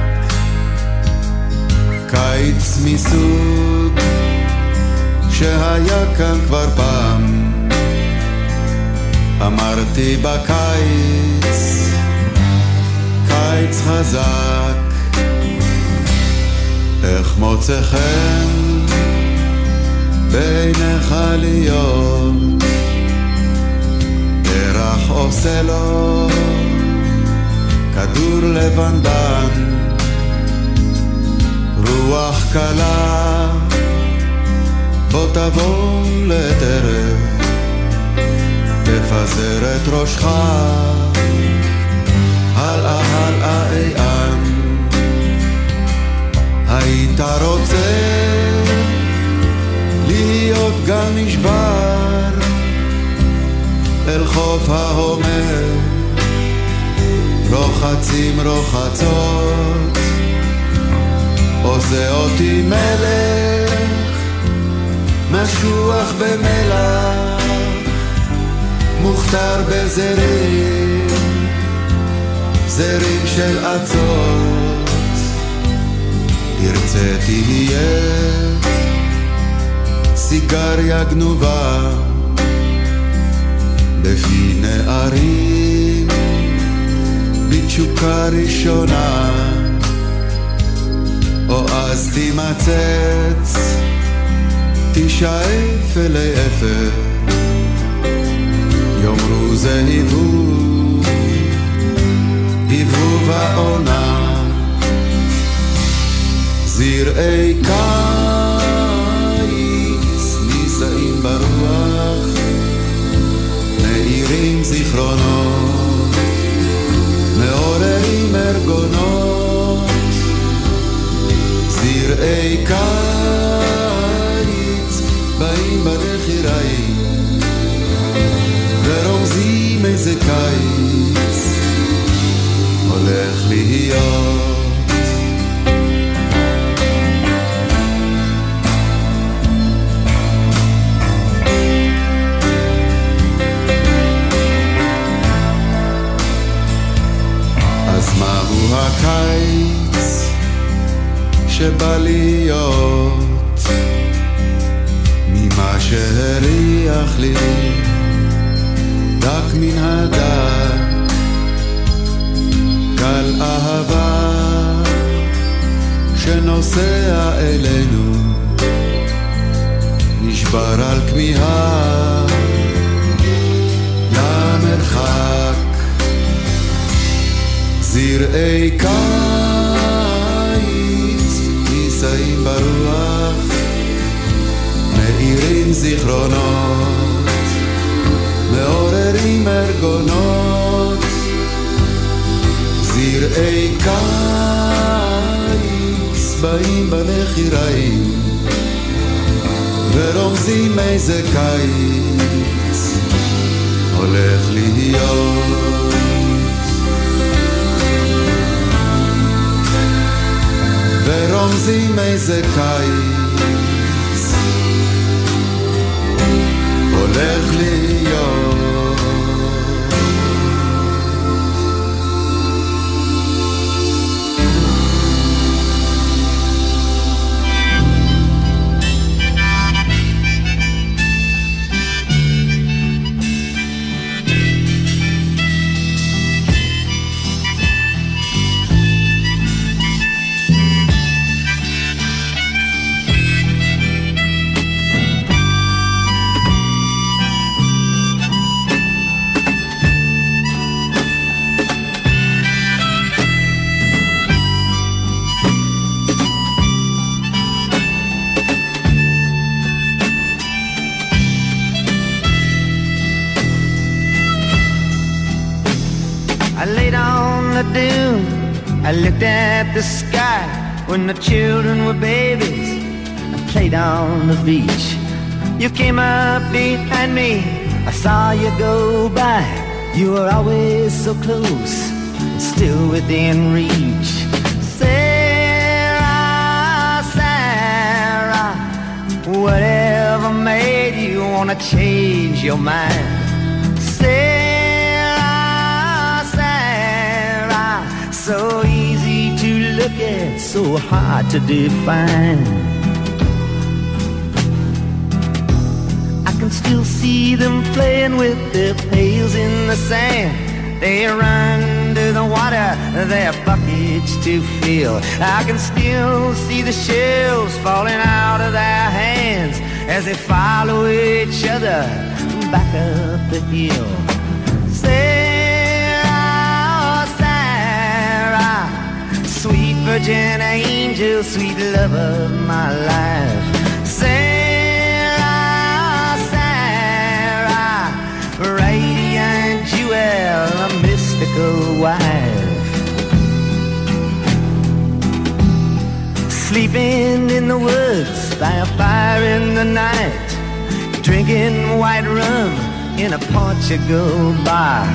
S27: קיץ מסוג שהיה כאן כבר פעם. אמרתי בקיץ קיץ חזק. איך מוצא חן בעיניך להיות כך עושה לו כדור לבנבן, רוח קלה, בוא תבוא לטרף, תפזר את ראשך, הלאה הלאה אי-אן. היית רוצה להיות גל נשבר אל חוף ההומר, רוחצים רוחצות, עושה אותי מלך, משוח במלח, מוכתר בזרים, זרים של אצות, תרצה תהיה סיגריה גנובה בפי נערים בתשוקה ראשונה או אז תימצץ תשאף אלי אפר יאמרו זה היבוב היבוב העונה זרעי קיץ זיכרונות מעוררים ארגונות זרעי קיץ באים בנחיריים ורומזים איזה קיץ הולך להיות
S15: you go by. You were always so close, still within reach. Sarah, Sarah, whatever made you wanna change your mind? Sarah, Sarah, so easy to look at, so hard to define. still see them playing with their pails in the sand. They run to the water, their buckets to fill. I can still see the shells falling out of their hands as they follow each other back up the hill. Sarah, Sarah, sweet virgin angel, sweet love of my life. Mystical wife. Sleeping in the woods by a fire in the night, drinking white rum in a Portugal bar.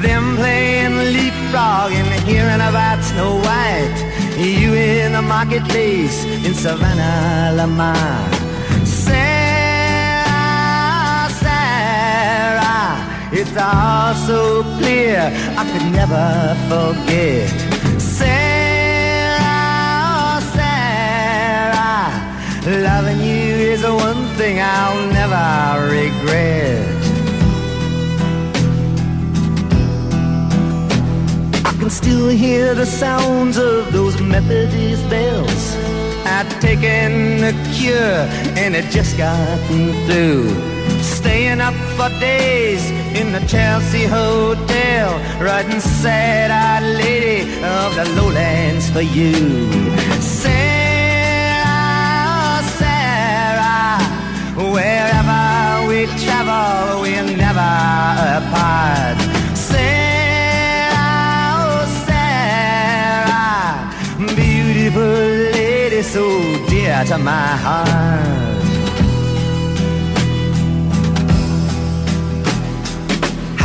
S15: Them playing leapfrog and hearing about Snow White. You in the marketplace in Savannah, Lamar. Sarah, Sarah, it's all so clear I could never forget. Sarah, Sarah, loving you is the one thing I'll never regret. I can still hear the sounds of those Methodist bells. I'd taken a cure and it just gotten through. Staying up for days in the Chelsea Hotel, writing sad-eyed lady of the lowlands for you. Sarah, Sarah, wherever we travel, we're never apart. Sarah, oh Sarah, beautiful lady, so dear to my heart.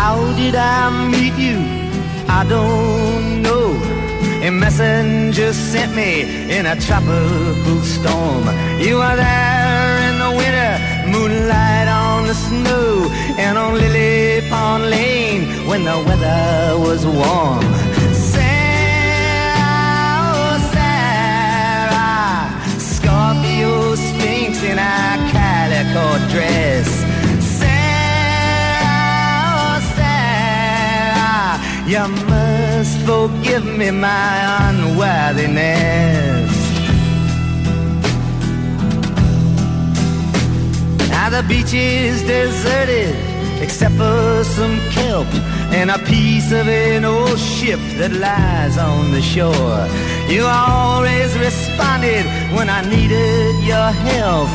S15: How did I meet you? I don't know. A messenger sent me in a tropical storm. You were there in the winter, moonlight on the snow, and on Lily Pond Lane when the weather was warm. Sarah, oh Sarah, Scorpio Sphinx in a calico dress. You must forgive me my unworthiness. Now the beach is deserted except for some kelp and a piece of an old ship that lies on the shore. You always responded when I needed your help.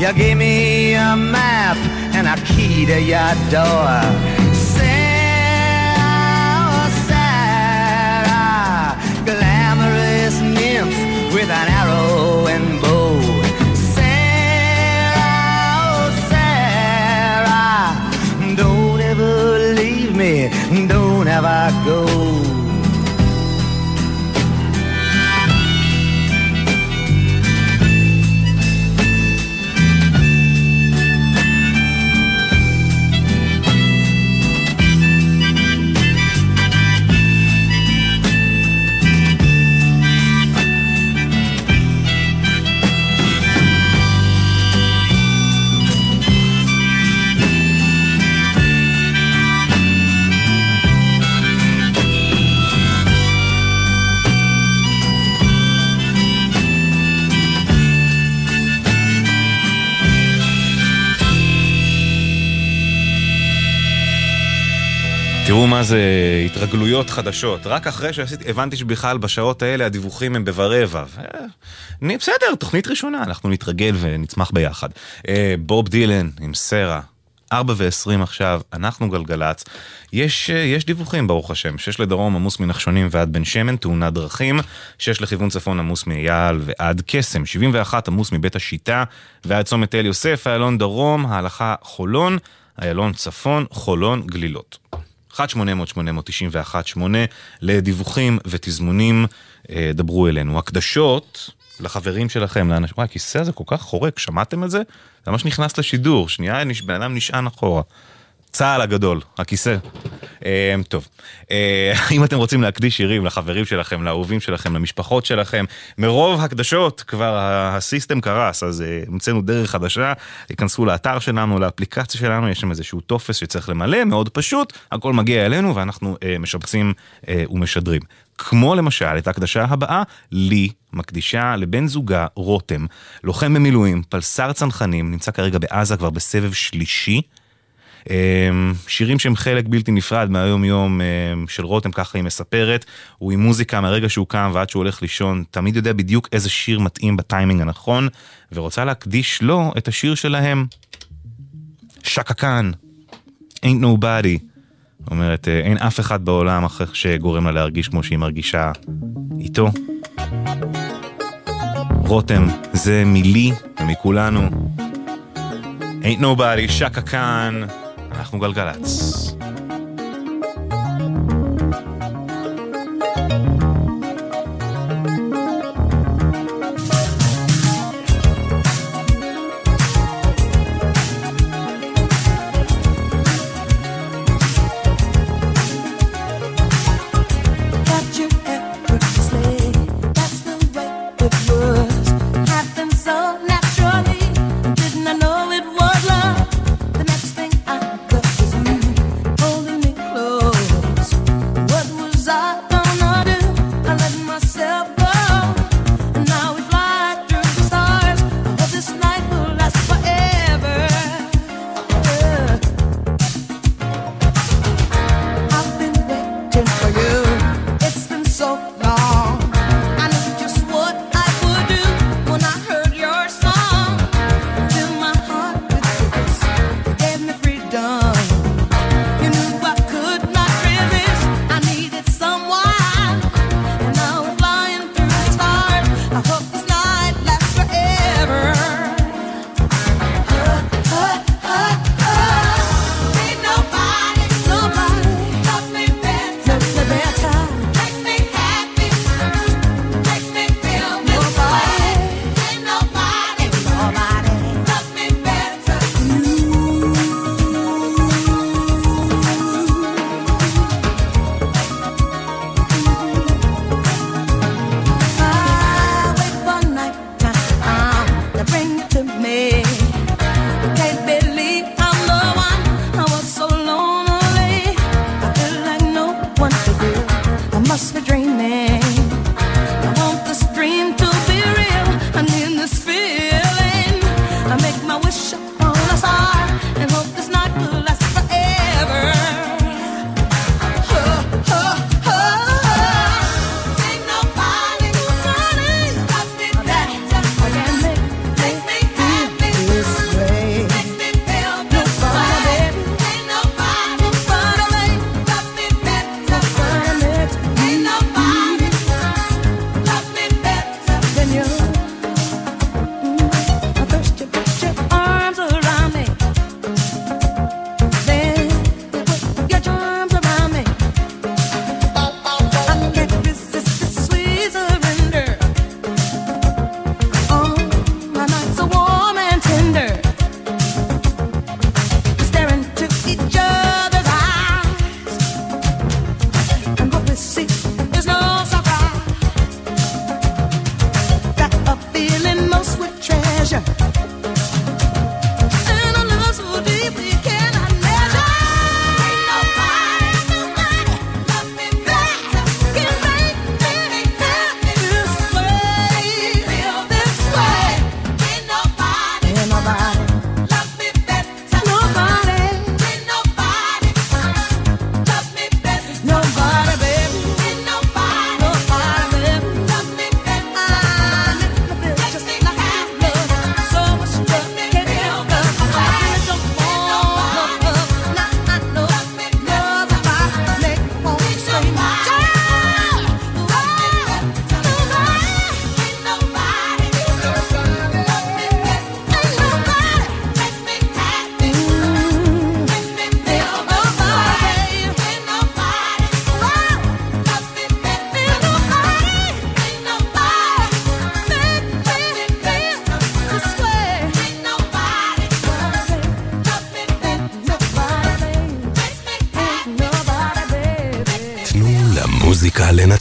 S15: You gave me a map and a key to your door. With an arrow and
S2: תראו מה זה התרגלויות חדשות. רק אחרי שעשיתי, הבנתי שבכלל בשעות האלה הדיווחים הם בברבע. ו- אני, בסדר, תוכנית ראשונה, אנחנו נתרגל ונצמח ביחד. אה, בוב דילן עם סרה. 4 ו-20 עכשיו, אנחנו גלגלצ. יש, אה, יש דיווחים ברוך השם, 6 לדרום עמוס מנחשונים ועד בן שמן, תאונת דרכים, 6 לכיוון צפון עמוס מאייל ועד קסם, 71 עמוס מבית השיטה ועד צומת תל יוסף, איילון דרום, ההלכה חולון, איילון צפון, חולון, גלילות. 1-800-891-8 לדיווחים ותזמונים, אה, דברו אלינו. הקדשות לחברים שלכם, לאנשים, וואי, הכיסא הזה כל כך חורק, שמעתם את זה? זה ממש נכנס לשידור, שנייה, בן אדם נשען אחורה. צה"ל הגדול, הכיסא. אה, טוב, אה, [LAUGHS] אם אתם רוצים להקדיש שירים לחברים שלכם, לאהובים שלכם, למשפחות שלכם, מרוב הקדשות כבר הסיסטם קרס, אז אה, המצאנו דרך חדשה, ייכנסו לאתר שלנו, לאפליקציה שלנו, יש שם איזשהו טופס שצריך למלא, מאוד פשוט, הכל מגיע אלינו ואנחנו אה, משבצים ומשדרים. כמו למשל את ההקדשה הבאה, לי מקדישה לבן זוגה רותם, לוחם במילואים, פלסר צנחנים, נמצא כרגע בעזה כבר בסבב שלישי.
S7: אמ, שירים שהם חלק בלתי נפרד מהיום יום אמ, של רותם, ככה היא מספרת. הוא עם מוזיקה מהרגע שהוא קם ועד שהוא הולך לישון, תמיד יודע בדיוק איזה שיר מתאים בטיימינג הנכון, ורוצה להקדיש לו את השיר שלהם. שקה כאן, ain't nobody. אומרת, אה, אין אף אחד בעולם אחר שגורם לה להרגיש כמו שהיא מרגישה איתו. רותם, זה מילי ומכולנו. ain't nobody, שקה כאן. אנחנו גלגלצ.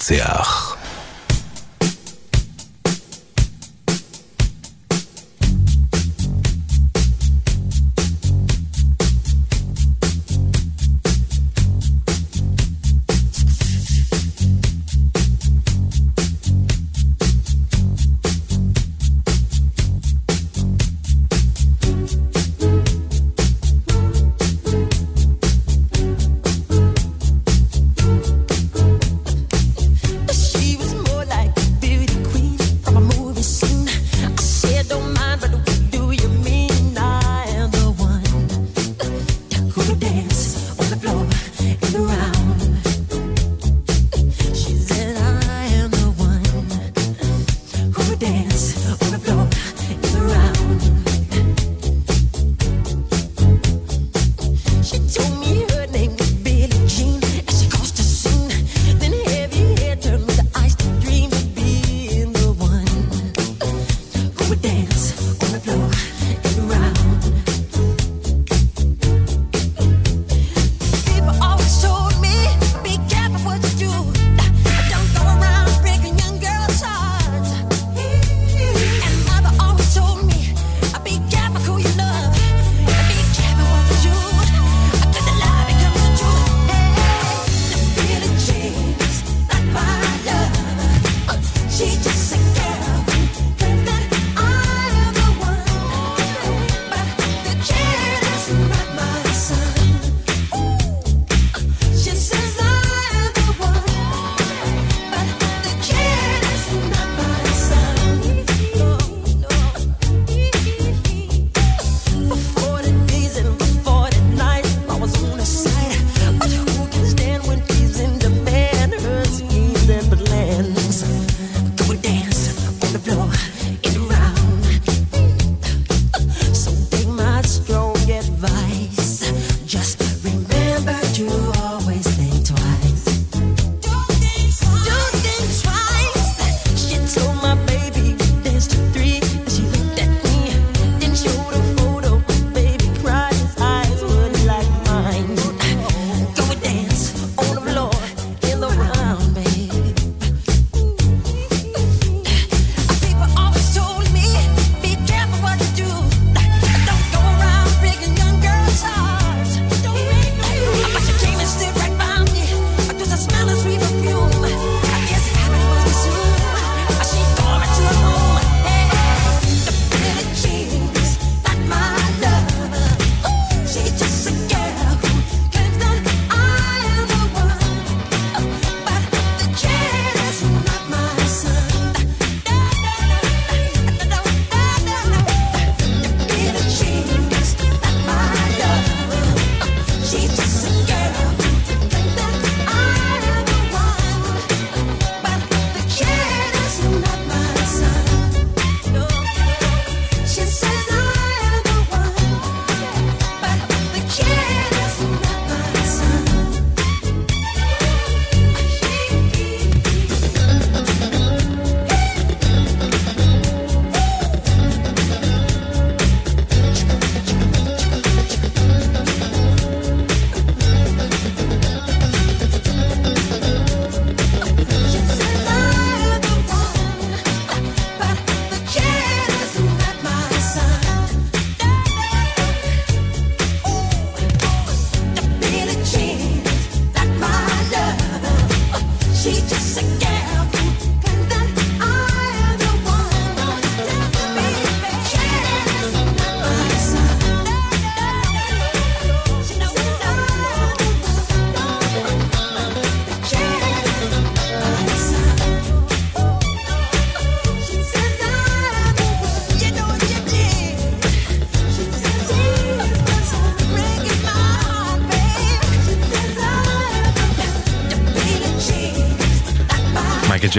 S11: sea.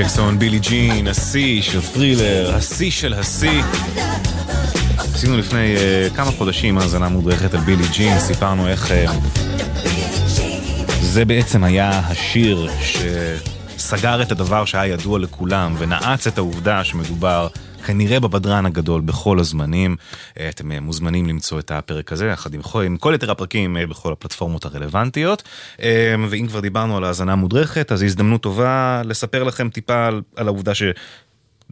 S2: ג'קסון, בילי ג'ין, השיא של ת'רילר, השיא של השיא. עשינו לפני uh, כמה חודשים האזנה מודרכת על בילי ג'ין, סיפרנו איך uh, זה בעצם היה השיר שסגר את הדבר שהיה ידוע לכולם ונעץ את העובדה שמדובר כנראה בבדרן הגדול בכל הזמנים. אתם אה, מוזמנים למצוא את הפרק הזה יחד עם כל, יתר הפרקים אה, בכל הפלטפורמות הרלוונטיות. אה, ואם כבר דיברנו על האזנה מודרכת, אז הזדמנות טובה לספר לכם טיפה על, על העובדה ש...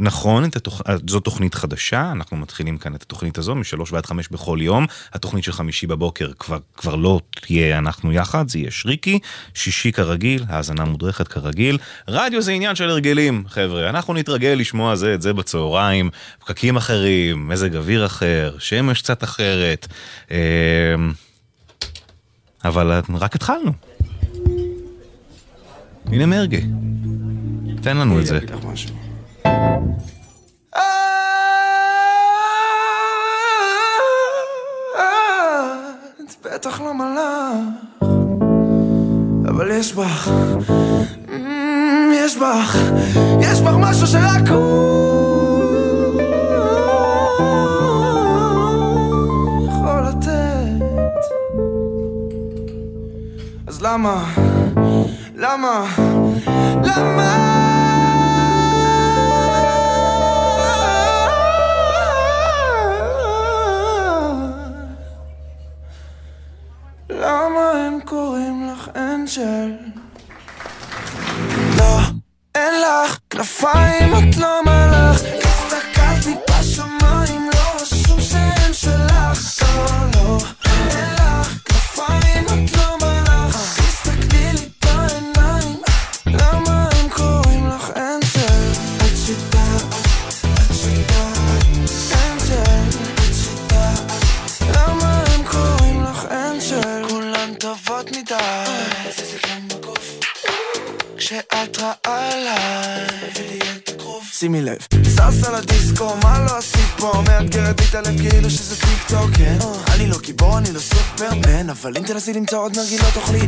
S2: נכון, התוכ... זו תוכנית חדשה, אנחנו מתחילים כאן את התוכנית הזו משלוש ועד חמש בכל יום. התוכנית של חמישי בבוקר כבר, כבר לא תהיה אנחנו יחד, זה יהיה שריקי. שישי כרגיל, האזנה מודרכת כרגיל. רדיו זה עניין של הרגלים, חבר'ה. אנחנו נתרגל לשמוע זה את זה בצהריים, פקקים אחרים, מזג אוויר אחר, שמש קצת אחרת. אה, אבל רק התחלנו. הנה מרגי, תן לנו את זה.
S15: בטח לא מלאך, אבל יש בך, אמ, יש בך, יש בך משהו שרק הוא יכול לתת. אז למה, למה, למה? לך תנסי למצוא עוד נרגילות תאכלי,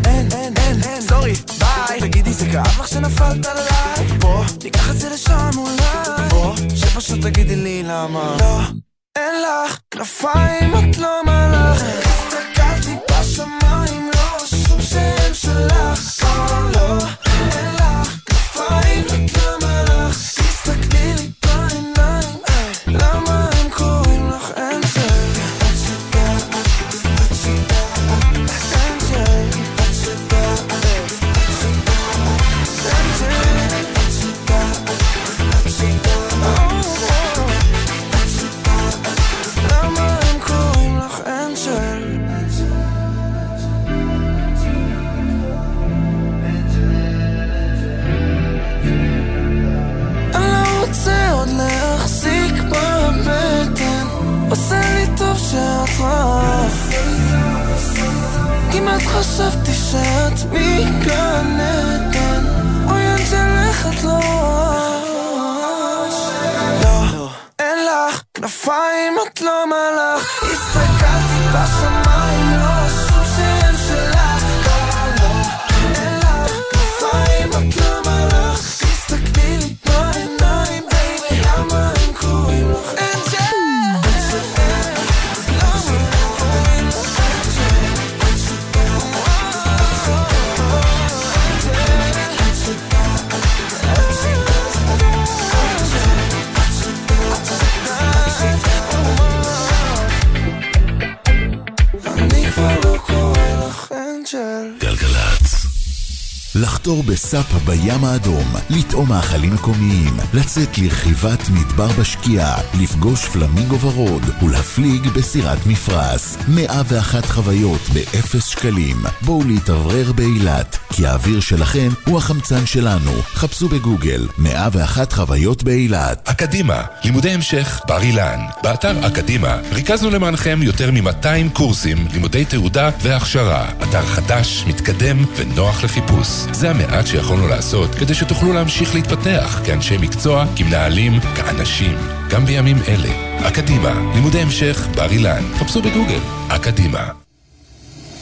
S28: בסאפה בים האדום, לטעום מאכלים מקומיים, לצאת לרכיבת מדבר בשקיעה, לפגוש פלמינגו ורוד ולהפליג בסירת מפרש. 101 חוויות באפס שקלים. בואו להתאוורר באילת, כי האוויר שלכם הוא החמצן שלנו. חפשו בגוגל 101 חוויות באילת.
S29: אקדימה, לימודי המשך בר אילן. באתר אקדימה ריכזנו למענכם יותר מ-200 קורסים, לימודי תעודה והכשרה. אתר חדש, מתקדם ונוח לחיפוש. זה המעט שיכולנו לעשות כדי שתוכלו להמשיך להתפתח כאנשי מקצוע, כמנהלים, כאנשים, גם בימים אלה. אקדימה, לימודי המשך בר אילן. חפשו בגוגל. אקדימה.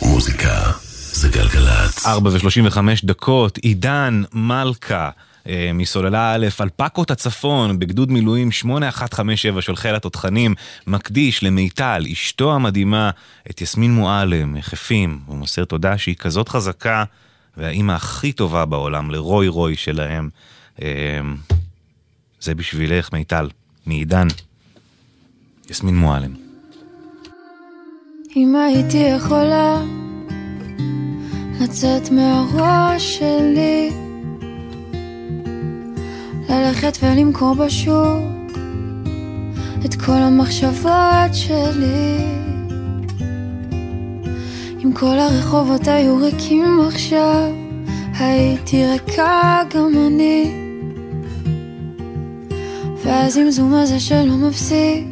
S28: מוזיקה זה גלגלצ.
S2: 4 ו-35 דקות, עידן מלכה. אה, מסוללה א', אלפקות הצפון, בגדוד מילואים 8157 של חיל התותחנים, מקדיש למיטל, אשתו המדהימה, את יסמין מועלם, יחפים. הוא מוסר תודה שהיא כזאת חזקה, והאימא הכי טובה בעולם, לרוי רוי שלהם. אה, זה בשבילך, מיטל, מעידן. יסמין מועלם.
S16: אם הייתי יכולה לצאת מהראש שלי. ללכת ולמכור בשוק את כל המחשבות שלי. אם כל הרחובות היו ריקים עכשיו הייתי ריקה גם אני. והזמזום הזה שלא מפסיק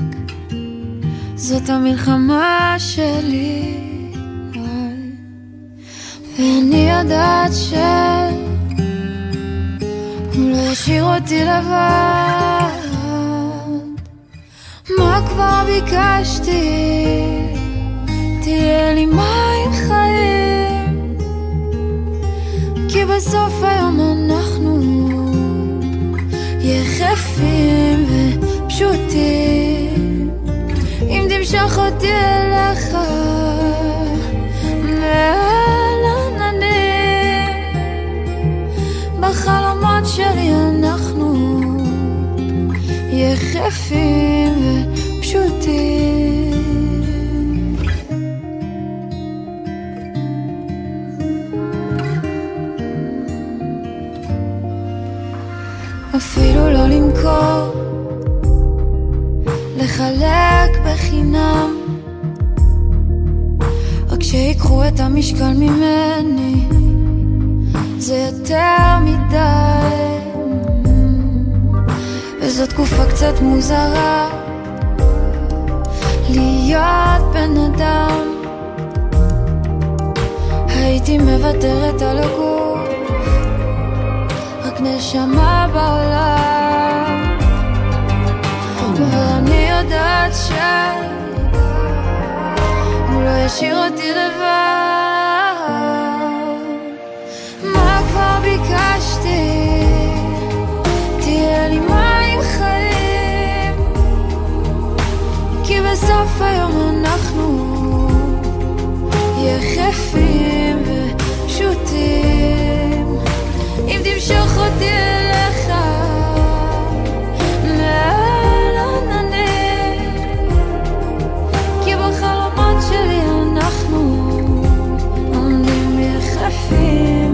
S16: זאת המלחמה שלי. ואני יודעת שהוא לא ישאיר אותי לבד. מה כבר ביקשתי? תהיה לי מים חיים. כי בסוף היום אנחנו יחפים ופשוטים. אם תמשוך אותי אליך בחלומות שלי אנחנו יחפים ופשוטים. אפילו לא למכור לחלק בחינם. רק שיקחו את המשקל ממני זה יותר מדי. וזו תקופה קצת מוזרה. להיות בן אדם. הייתי מוותרת על הגוף. רק נשמה בעולם. ואני יודעת שהוא לא ישאיר אותי לבד ביקשתי? תהיה לי מים חיים כי בסוף היום אנחנו יחפים ופשוטים אם תמשוך אותי אליך מעל עננים כי בחלומות שלי אנחנו
S2: סאבסטאר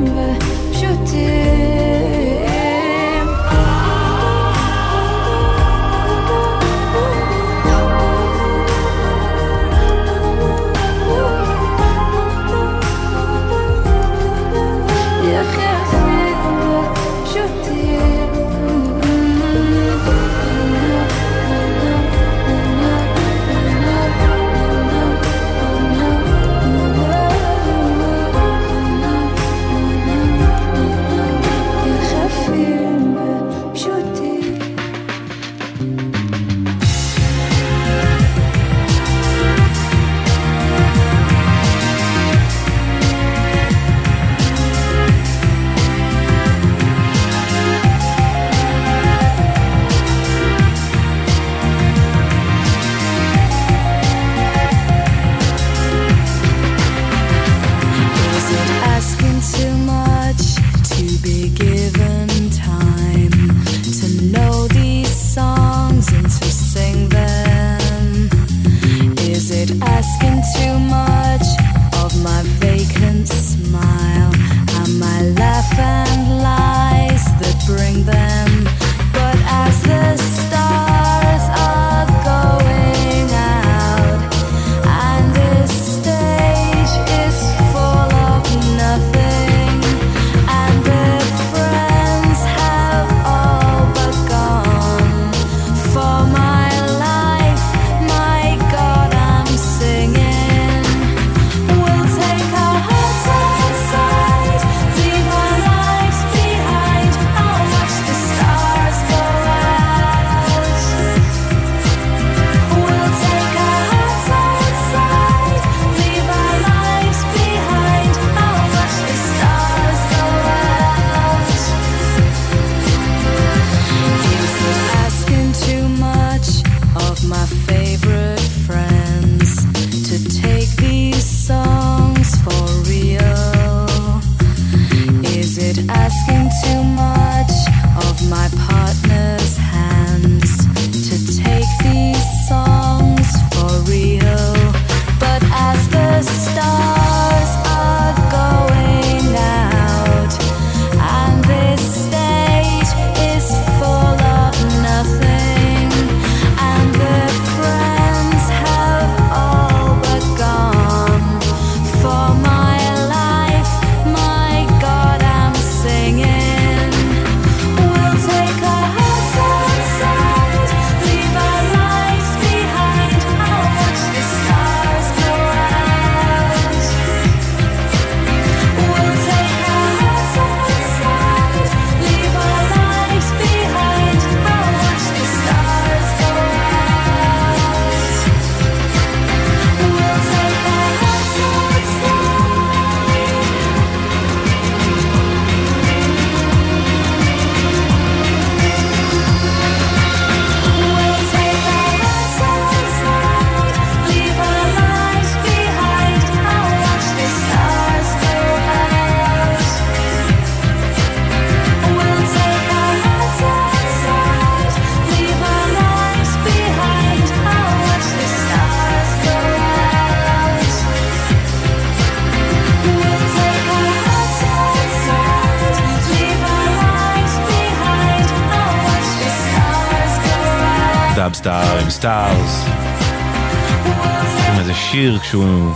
S2: איזה שיר כשהוא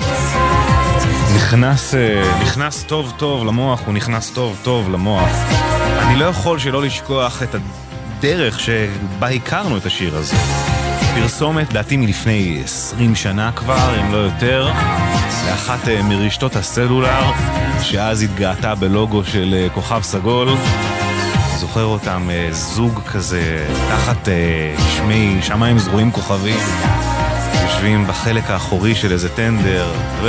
S2: נכנס, אה, נכנס טוב טוב למוח, הוא נכנס טוב טוב למוח. אני לא יכול שלא לשכוח את הדרך שבה הכרנו את השיר הזה. פרסומת, דעתי מלפני 20 שנה כבר, אם לא יותר, לאחת אה, מרשתות הסלולר, שאז התגאתה בלוגו של אה, כוכב סגול. זוכר אותם זוג כזה, תחת שמי שמיים זרועים כוכבים, יושבים בחלק האחורי של איזה טנדר, ו...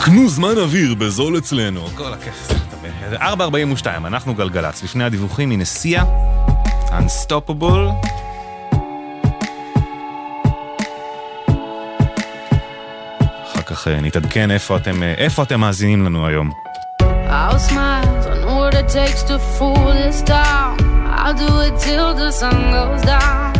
S2: קנו זמן אוויר בזול אצלנו. כל הכסף. 4.42, אנחנו גלגלצ. לפני הדיווחים מנסיעה, Unstoppable. אחר כך אה, נתעדכן איפה אתם, אה, איפה אתם מאזינים לנו היום.
S30: I'll smile, I know what it takes to fool this town. I'll do it till the sun goes down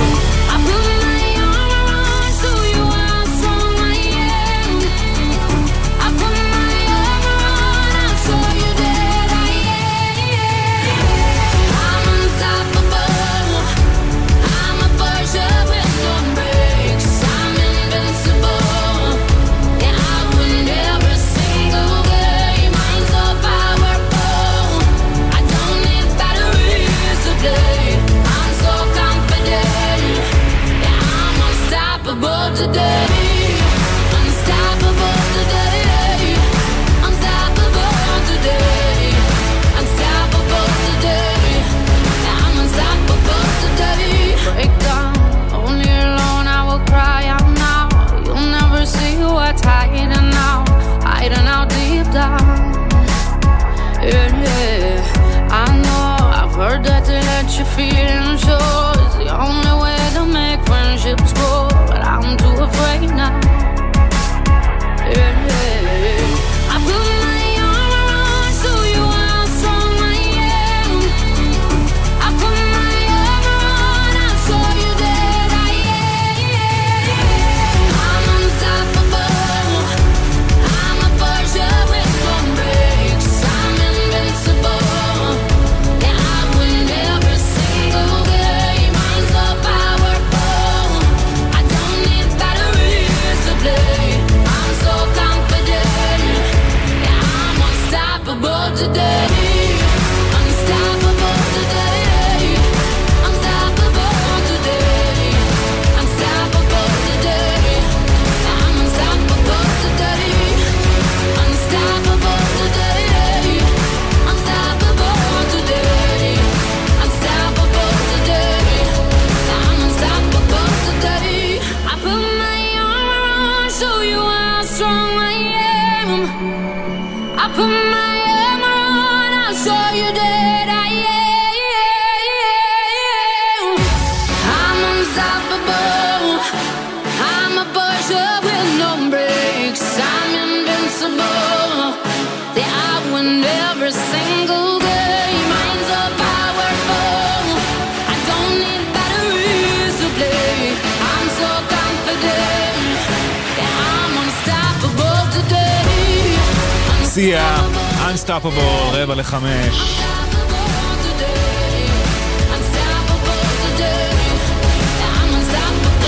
S2: סיעה, Unstoppable, רבע לחמש.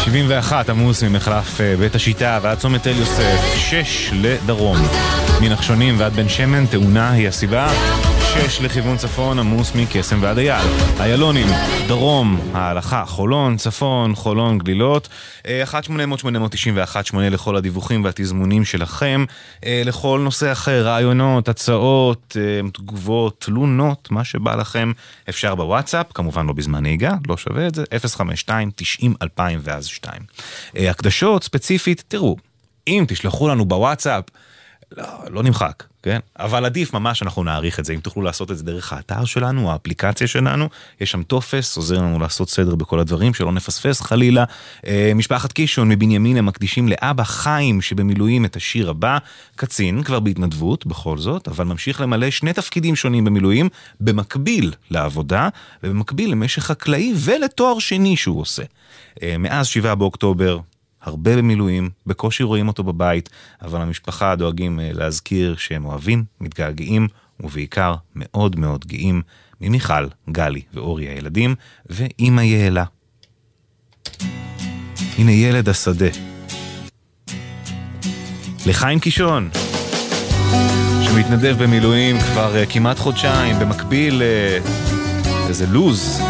S2: 71 עמוס ממחלף אה, בית השיטה ועד צומת תל יוסף, 6 לדרום. מנחשונים ועד בן שמן, תאונה היא הסיבה. 6 לכיוון צפון, עמוס מקסם ועד אייל. איילונים, דרום, ההלכה, חולון, צפון, חולון, גלילות. 1-800-891-8 לכל הדיווחים והתזמונים שלכם. אה, לכל נושא אחר, רעיונות, הצעות, אה, תגובות, תלונות, מה שבא לכם, אפשר בוואטסאפ, כמובן לא בזמן נהיגה, לא שווה את זה, 052-90-2000 ואז 2. הקדשות ספציפית, תראו, אם תשלחו לנו בוואטסאפ, לא, לא נמחק, כן? אבל עדיף ממש אנחנו נעריך את זה, אם תוכלו לעשות את זה דרך האתר שלנו, האפליקציה שלנו, יש שם טופס, עוזר לנו לעשות סדר בכל הדברים, שלא נפספס חלילה. אה, משפחת קישון מבנימין הם מקדישים לאבא חיים שבמילואים את השיר הבא, קצין, כבר בהתנדבות בכל זאת, אבל ממשיך למלא שני תפקידים שונים במילואים, במקביל לעבודה, ובמקביל למשך חקלאי ולתואר שני שהוא עושה. אה, מאז 7 באוקטובר, הרבה במילואים, בקושי רואים אותו בבית, אבל המשפחה דואגים אה, להזכיר שהם אוהבים, מתגעגעים, ובעיקר מאוד מאוד גאים ממיכל, גלי ואורי הילדים, ואימא יעלה. הנה ילד השדה. לחיים קישון, שמתנדב במילואים כבר אה, כמעט חודשיים, במקביל לאיזה לוז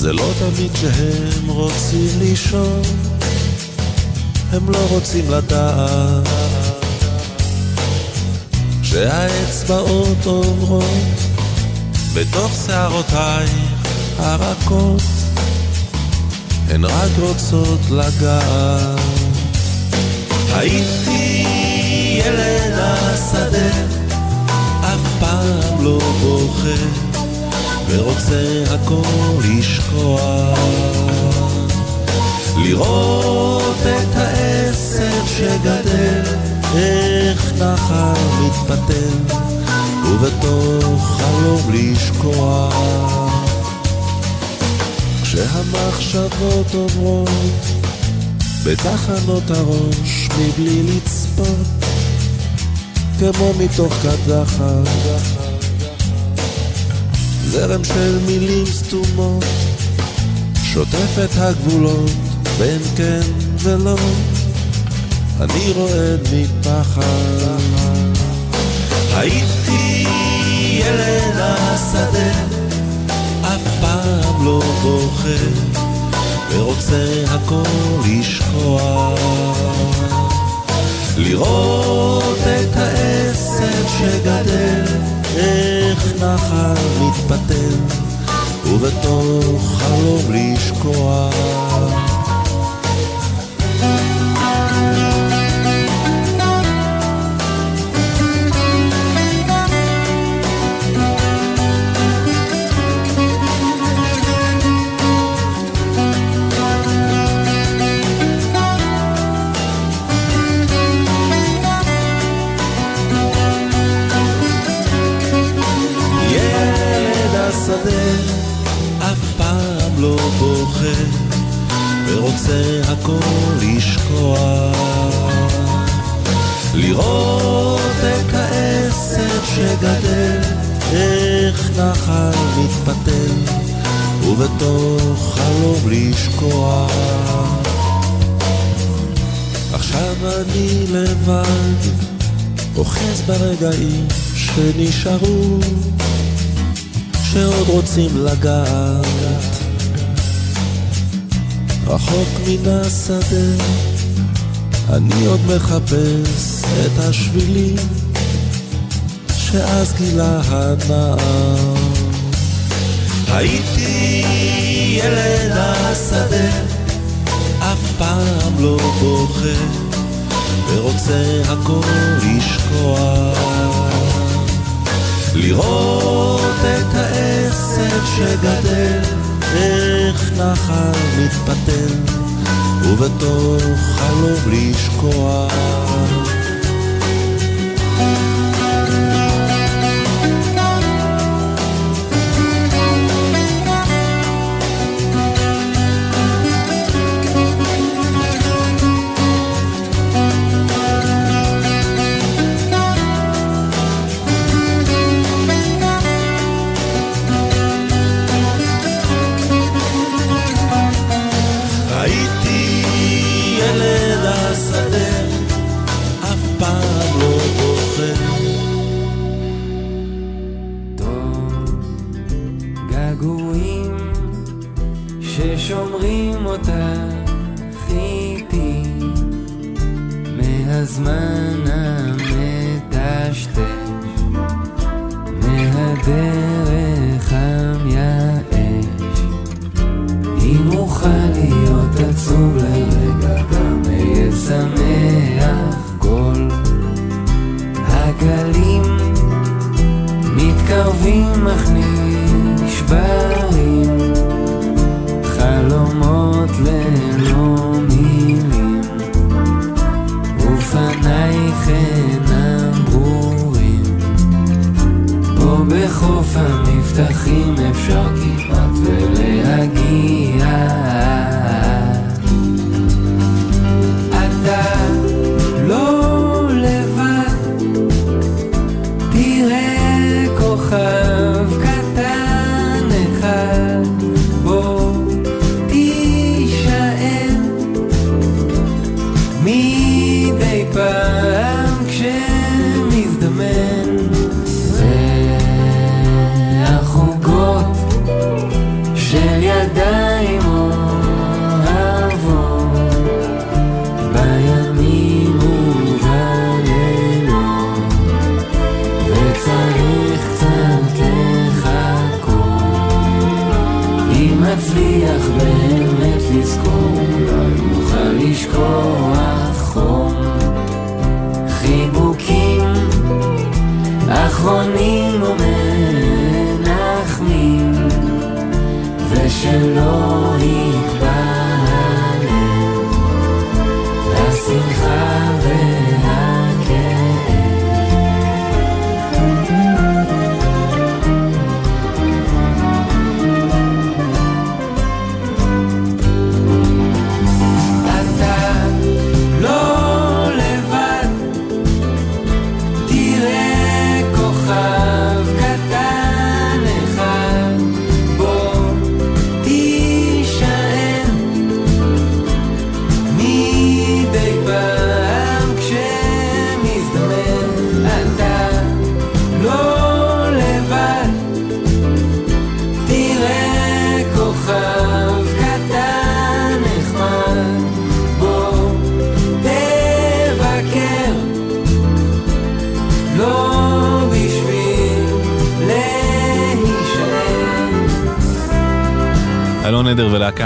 S31: זה לא תמיד שהם רוצים לישון, הם לא רוצים לדעת. כשהאצבעות עוברות בתוך שערותייך הרכות, הן רק רוצות לגעת. הייתי ילד השדה אף פעם לא בוכה ורוצה הכל לשכוח. לראות את העשב שגדל איך נחל מתפתל ובתוך חלום לשכוח. כשהמחשבות עוברות בתחנות הראש מבלי לצפות כמו מתוך קדחת זרם של מילים סתומות שוטף את הגבולות בין כן ולא. אני רועד מפחד. הייתי ילד השדה אף פעם לא בוכה ורוצה הכל לשכוח. לראות את העשב שגדל, איך נחל מתפתל, ובתוך חלום לשכוח. אוחז ברגעים שנשארו שעוד רוצים לגעת. רחוק מן השדה אני עוד מחפש את השבילים שאז גילה הנער. הייתי ילד השדה אף פעם לא בוכה ורוצה הכל לשכוח לראות את העשב שגדל, איך נחל מתפתל, ובתוך חלום לשכוח.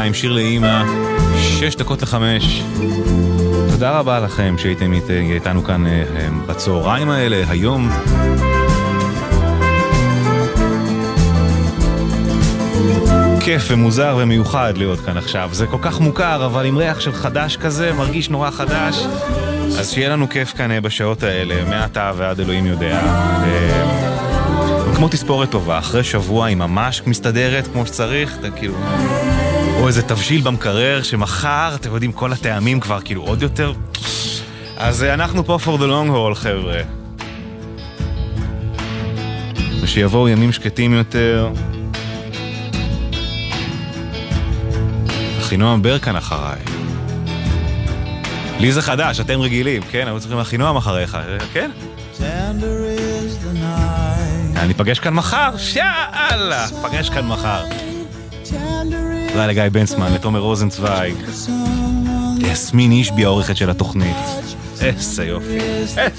S2: עם שיר לאימא, שש דקות לחמש. תודה רבה לכם שהייתם אית- איתנו כאן אה, בצהריים האלה, היום. כיף ומוזר ומיוחד להיות כאן עכשיו. זה כל כך מוכר, אבל עם ריח של חדש כזה, מרגיש נורא חדש. אז שיהיה לנו כיף כאן אה, בשעות האלה, מעתה ועד אלוהים יודע. אה, כמו תספורת טובה, אחרי שבוע היא ממש מסתדרת כמו שצריך, אתה כאילו... או איזה תבשיל במקרר שמחר, אתם יודעים, כל הטעמים כבר כאילו עוד יותר... אז אה, אנחנו פה for the long haul, חבר'ה. ושיבואו ימים שקטים יותר. אחינועם ברקן אחריי. לי זה חדש, אתם רגילים, כן? היו צריכים אחינועם אחריך, אה, כן? אני אפגש כאן מחר, שאללה, אפגש כאן מחר. תודה לגיא בנצמן, לתומר רוזנצוויג. יסמין אישבי העורכת של התוכנית. איזה יופי. איזה.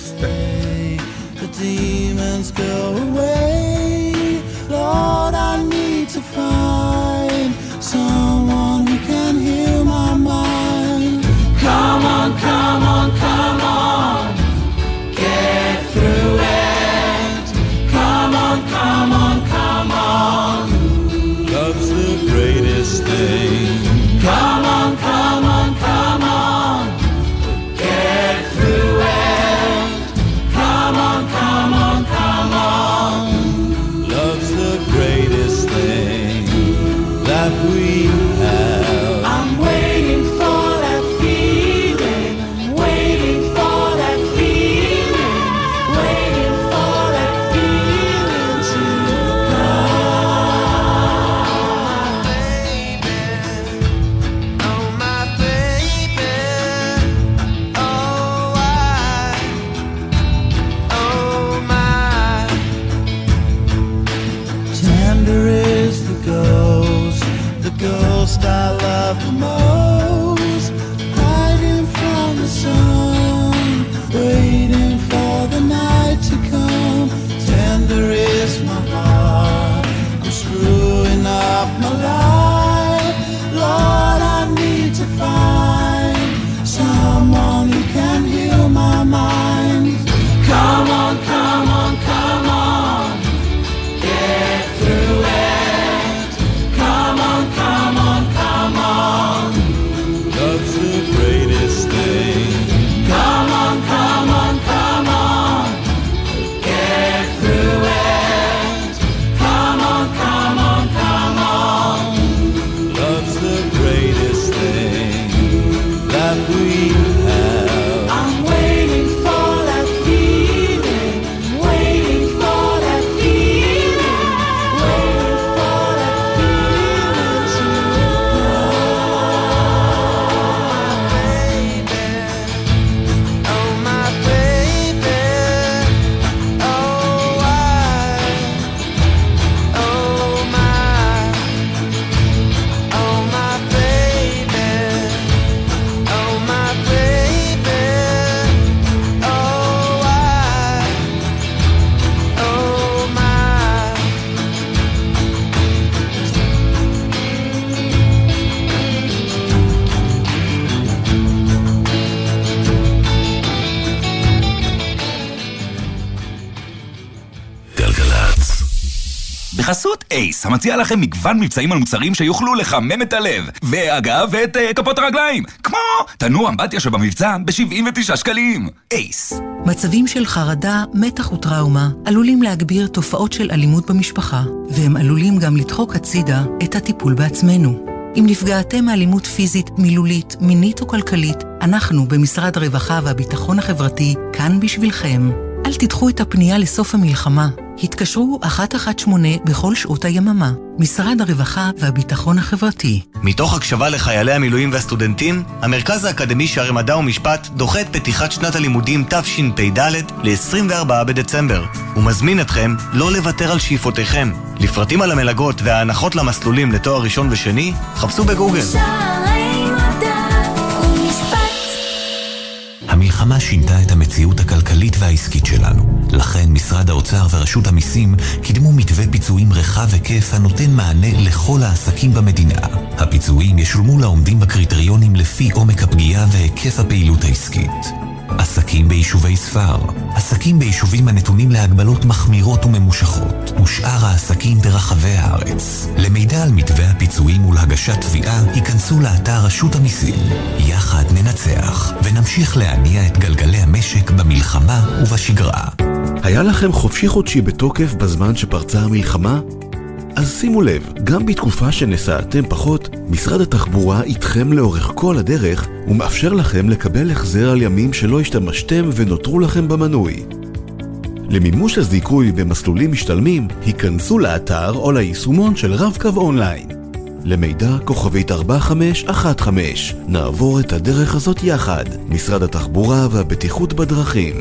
S10: most I love the most. Hiding from the sun Waiting for the night to come.
S32: המציע לכם מגוון מבצעים על מוצרים שיוכלו לחמם את הלב. ואגב, את uh, כפות הרגליים. כמו תנוע אמבטיה שבמבצע ב-79 שקלים. אייס.
S18: מצבים של חרדה, מתח וטראומה עלולים להגביר תופעות של אלימות במשפחה, והם עלולים גם לדחוק הצידה את הטיפול בעצמנו. אם נפגעתם מאלימות פיזית, מילולית, מינית או כלכלית, אנחנו במשרד הרווחה והביטחון החברתי כאן בשבילכם. אל תדחו את הפנייה לסוף המלחמה. התקשרו 118 בכל שעות היממה. משרד הרווחה והביטחון החברתי.
S10: מתוך הקשבה לחיילי המילואים והסטודנטים, המרכז האקדמי שערי מדע ומשפט דוחה את פתיחת שנת הלימודים תשפ"ד ל-24 בדצמבר, ומזמין אתכם לא לוותר על שאיפותיכם. לפרטים על המלגות וההנחות למסלולים לתואר ראשון ושני, חפשו בגוגל.
S9: המלחמה שינתה את המציאות הכלכלית והעסקית שלנו. לכן משרד האוצר ורשות המיסים קידמו מתווה פיצויים רחב היקף הנותן מענה לכל העסקים במדינה. הפיצויים ישולמו לעומדים בקריטריונים לפי עומק הפגיעה והיקף הפעילות העסקית. עסקים ביישובי ספר, עסקים ביישובים הנתונים להגבלות מחמירות וממושכות, ושאר העסקים ברחבי הארץ. למידע על מתווה הפיצויים ולהגשת תביעה, היכנסו לאתר רשות המיסים. יחד ננצח, ונמשיך להניע את גלגלי המשק במלחמה ובשגרה.
S11: היה לכם חופשי חודשי בתוקף בזמן שפרצה המלחמה? אז שימו לב, גם בתקופה שנסעתם פחות, משרד התחבורה איתכם לאורך כל הדרך ומאפשר לכם לקבל החזר על ימים שלא השתמשתם ונותרו לכם במנוי. למימוש הזיכוי במסלולים משתלמים, היכנסו לאתר או ליישומון של רב-קו אונליין. למידע כוכבית 4515, נעבור את הדרך הזאת יחד, משרד התחבורה והבטיחות בדרכים.